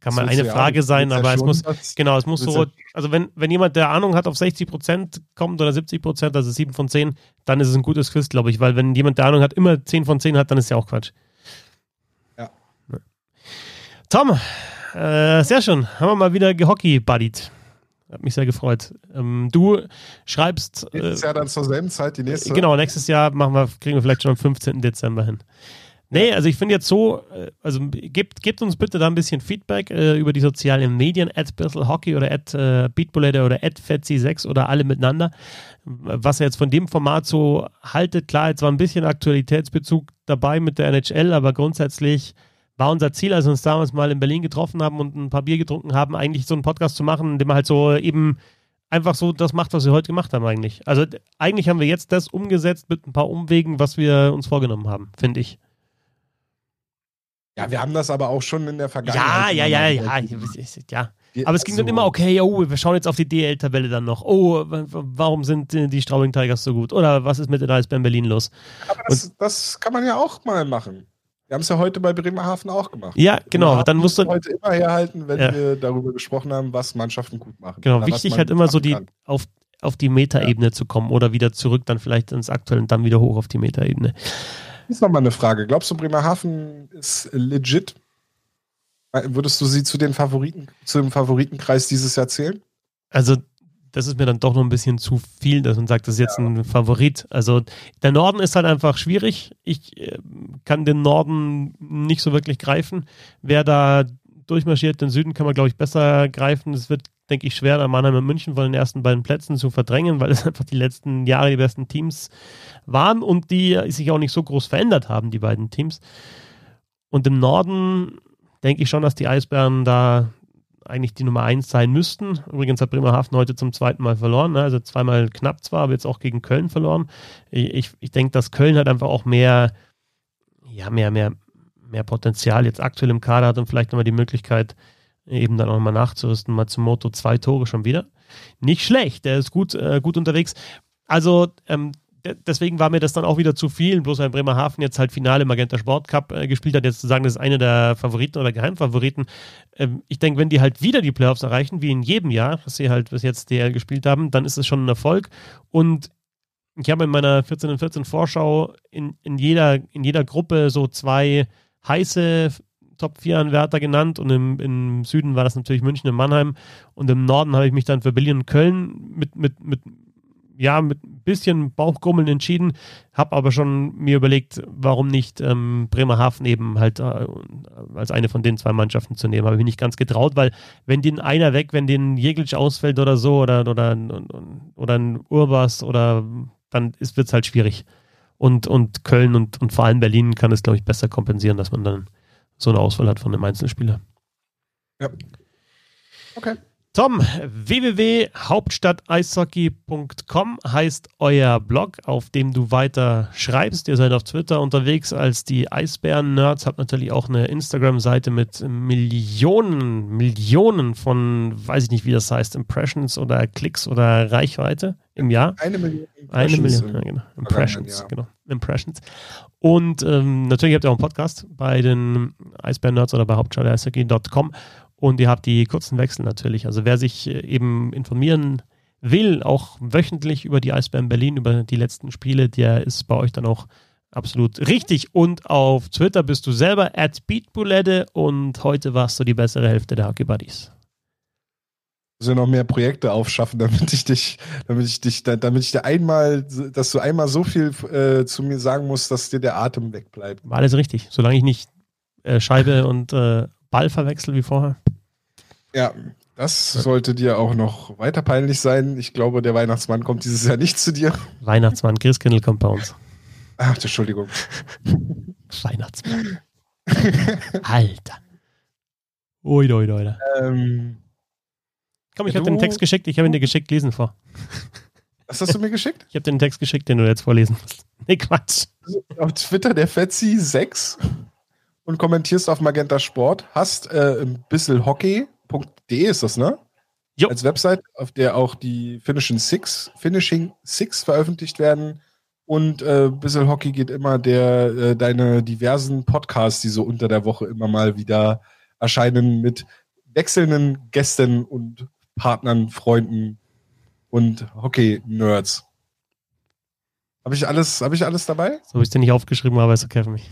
kann mal eine Frage sein, aber es muss, genau, es muss so, also wenn, wenn jemand, der Ahnung hat, auf 60 Prozent kommt oder 70 Prozent, also 7 von 10, dann ist es ein gutes Quiz, glaube ich, weil wenn jemand, der Ahnung hat, immer 10 von 10 hat, dann ist ja auch Quatsch. Ja. Tom, äh, sehr schön, haben wir mal wieder gehockey-buddied. Hat mich sehr gefreut. Ähm, du schreibst. Nächstes äh, Jahr dann zur selben Zeit die nächste. Genau, nächstes Jahr machen wir, kriegen wir vielleicht schon am 15. Dezember hin. Nee, also ich finde jetzt so, äh, also gebt, gebt uns bitte da ein bisschen Feedback äh, über die sozialen Medien, at Hockey oder at äh, Beatbulette oder at Fetzi6 oder alle miteinander. Was ihr jetzt von dem Format so haltet, klar, jetzt war ein bisschen Aktualitätsbezug dabei mit der NHL, aber grundsätzlich war unser Ziel, als wir uns damals mal in Berlin getroffen haben und ein paar Bier getrunken haben, eigentlich so einen Podcast zu machen, in dem man halt so eben einfach so das macht, was wir heute gemacht haben eigentlich. Also eigentlich haben wir jetzt das umgesetzt mit ein paar Umwegen, was wir uns vorgenommen haben, finde ich. Ja, wir haben das aber auch schon in der Vergangenheit. Ja, ja, ja, ja, ja. Aber es ging dann immer, okay, oh, wir schauen jetzt auf die DL-Tabelle dann noch. Oh, warum sind die Straubing Tigers so gut? Oder was ist mit den Eisbären Berlin los? Aber das, das kann man ja auch mal machen. Wir haben es ja heute bei Bremerhaven auch gemacht. Ja, genau. Dann musst du heute immer herhalten, wenn ja. wir darüber gesprochen haben, was Mannschaften gut machen. Genau, wichtig halt immer so die auf, auf die Metaebene ja. zu kommen oder wieder zurück, dann vielleicht ins Aktuelle und dann wieder hoch auf die Metaebene. Ist nochmal eine Frage. Glaubst du, Bremerhaven ist legit? Würdest du sie zu den Favoriten, zu dem Favoritenkreis dieses Jahr zählen? Also, das ist mir dann doch noch ein bisschen zu viel, dass man sagt, das ist jetzt ja. ein Favorit. Also, der Norden ist halt einfach schwierig. Ich äh, kann den Norden nicht so wirklich greifen. Wer da durchmarschiert, den Süden kann man, glaube ich, besser greifen. Es wird, denke ich, schwer, da Mannheim und München von den ersten beiden Plätzen zu verdrängen, weil es einfach die letzten Jahre die besten Teams waren und die sich auch nicht so groß verändert haben, die beiden Teams. Und im Norden denke ich schon, dass die Eisbären da eigentlich die Nummer eins sein müssten. Übrigens hat Bremerhaven heute zum zweiten Mal verloren, ne? also zweimal knapp zwar, aber jetzt auch gegen Köln verloren. Ich, ich, ich denke, dass Köln halt einfach auch mehr, ja, mehr, mehr, mehr Potenzial jetzt aktuell im Kader hat und vielleicht nochmal die Möglichkeit, eben dann auch mal nachzurüsten. Matsumoto zwei Tore schon wieder. Nicht schlecht, der ist gut, äh, gut unterwegs. Also ähm, deswegen war mir das dann auch wieder zu viel, bloß weil Bremerhaven jetzt halt Finale Magenta Sport Cup äh, gespielt hat, jetzt zu sagen, das ist eine der Favoriten oder Geheimfavoriten. Ähm, ich denke, wenn die halt wieder die Playoffs erreichen, wie in jedem Jahr, was sie halt bis jetzt DL gespielt haben, dann ist es schon ein Erfolg. Und ich habe in meiner 14 und 14 Vorschau in, in, jeder, in jeder Gruppe so zwei heiße Top 4 Anwärter genannt und im, im Süden war das natürlich München und Mannheim und im Norden habe ich mich dann für Berlin und Köln mit, mit, mit ja, mit ein bisschen Bauchgrummeln entschieden, habe aber schon mir überlegt, warum nicht ähm, Bremerhaven eben halt äh, als eine von den zwei Mannschaften zu nehmen. Habe ich nicht ganz getraut, weil wenn den einer weg, wenn den Jeglic ausfällt oder so oder, oder, oder ein Urbas oder dann wird es halt schwierig. Und, und Köln und, und vor allem Berlin kann es, glaube ich, besser kompensieren, dass man dann so eine Auswahl hat von einem Einzelspieler. Ja. Okay. Tom, www.hauptstadteishockey.com heißt euer Blog, auf dem du weiter schreibst. Ihr seid auf Twitter unterwegs als die Eisbären-Nerds, habt natürlich auch eine Instagram-Seite mit Millionen, Millionen von, weiß ich nicht, wie das heißt, Impressions oder Klicks oder Reichweite im Jahr. Eine Million. Eine Million, ja, genau. Impressions, genau. Impressions. Und ähm, natürlich habt ihr auch einen Podcast bei den Eisbären-Nerds oder bei hauptstadteishockey.com und ihr habt die kurzen Wechsel natürlich. Also wer sich äh, eben informieren will, auch wöchentlich über die Eisbären Berlin, über die letzten Spiele, der ist bei euch dann auch absolut richtig. Und auf Twitter bist du selber at BeatBulette und heute warst du die bessere Hälfte der Hockey Buddies. Muss ja noch mehr Projekte aufschaffen, damit ich dich, damit ich dich, damit ich dir einmal, dass du einmal so viel äh, zu mir sagen musst, dass dir der Atem wegbleibt. War alles richtig, solange ich nicht äh, Scheibe und äh, Ball verwechsel wie vorher. Ja, das sollte dir auch noch weiter peinlich sein. Ich glaube, der Weihnachtsmann kommt dieses Jahr nicht zu dir. Weihnachtsmann, Christkindl kommt bei uns. Ach, Entschuldigung. Weihnachtsmann. Alter. Ui, ui, ui. Ähm, Komm, ich habe den Text geschickt, ich habe ihn dir geschickt, lesen vor. Was hast du mir geschickt? Ich habe den Text geschickt, den du jetzt vorlesen musst. Nee, Quatsch. Auf Twitter der Fetzi6 und kommentierst auf Magenta Sport, hast äh, ein bisschen hockey.de ist das, ne? Jo. Als Website, auf der auch die Finishing Six, Finishing Six veröffentlicht werden. Und äh, bisschen Hockey geht immer der, äh, deine diversen Podcasts, die so unter der Woche immer mal wieder erscheinen mit wechselnden Gästen und Partnern, Freunden und Hockey-Nerds. Habe ich alles, habe ich alles dabei? So habe ich es dir nicht aufgeschrieben, aber ist okay für mich.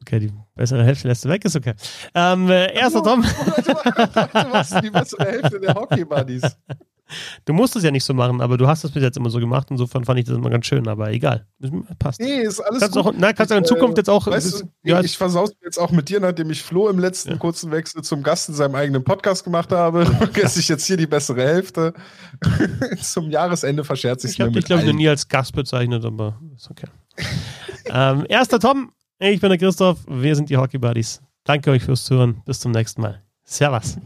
okay, die bessere Hälfte lässt du weg, ist okay. Ähm, äh, erster Tom. Du machst die bessere Hälfte der Hockey-Buddies. Du musst es ja nicht so machen, aber du hast es bis jetzt immer so gemacht. Insofern fand ich das immer ganz schön, aber egal. Passt. Nee, ist alles kannst gut. Auch, na, kannst du in Zukunft äh, jetzt auch. Weißt du, ja, ich versaus jetzt auch mit dir, nachdem ich Flo im letzten ja. kurzen Wechsel zum Gast in seinem eigenen Podcast gemacht habe. Vergesse ich jetzt hier die bessere Hälfte. zum Jahresende verscherzt ich es Ich habe dich, glaube ich, noch nie als Gast bezeichnet, aber ist okay. ähm, erster Tom, ich bin der Christoph. Wir sind die Hockey Buddies. Danke euch fürs Zuhören. Bis zum nächsten Mal. Servus.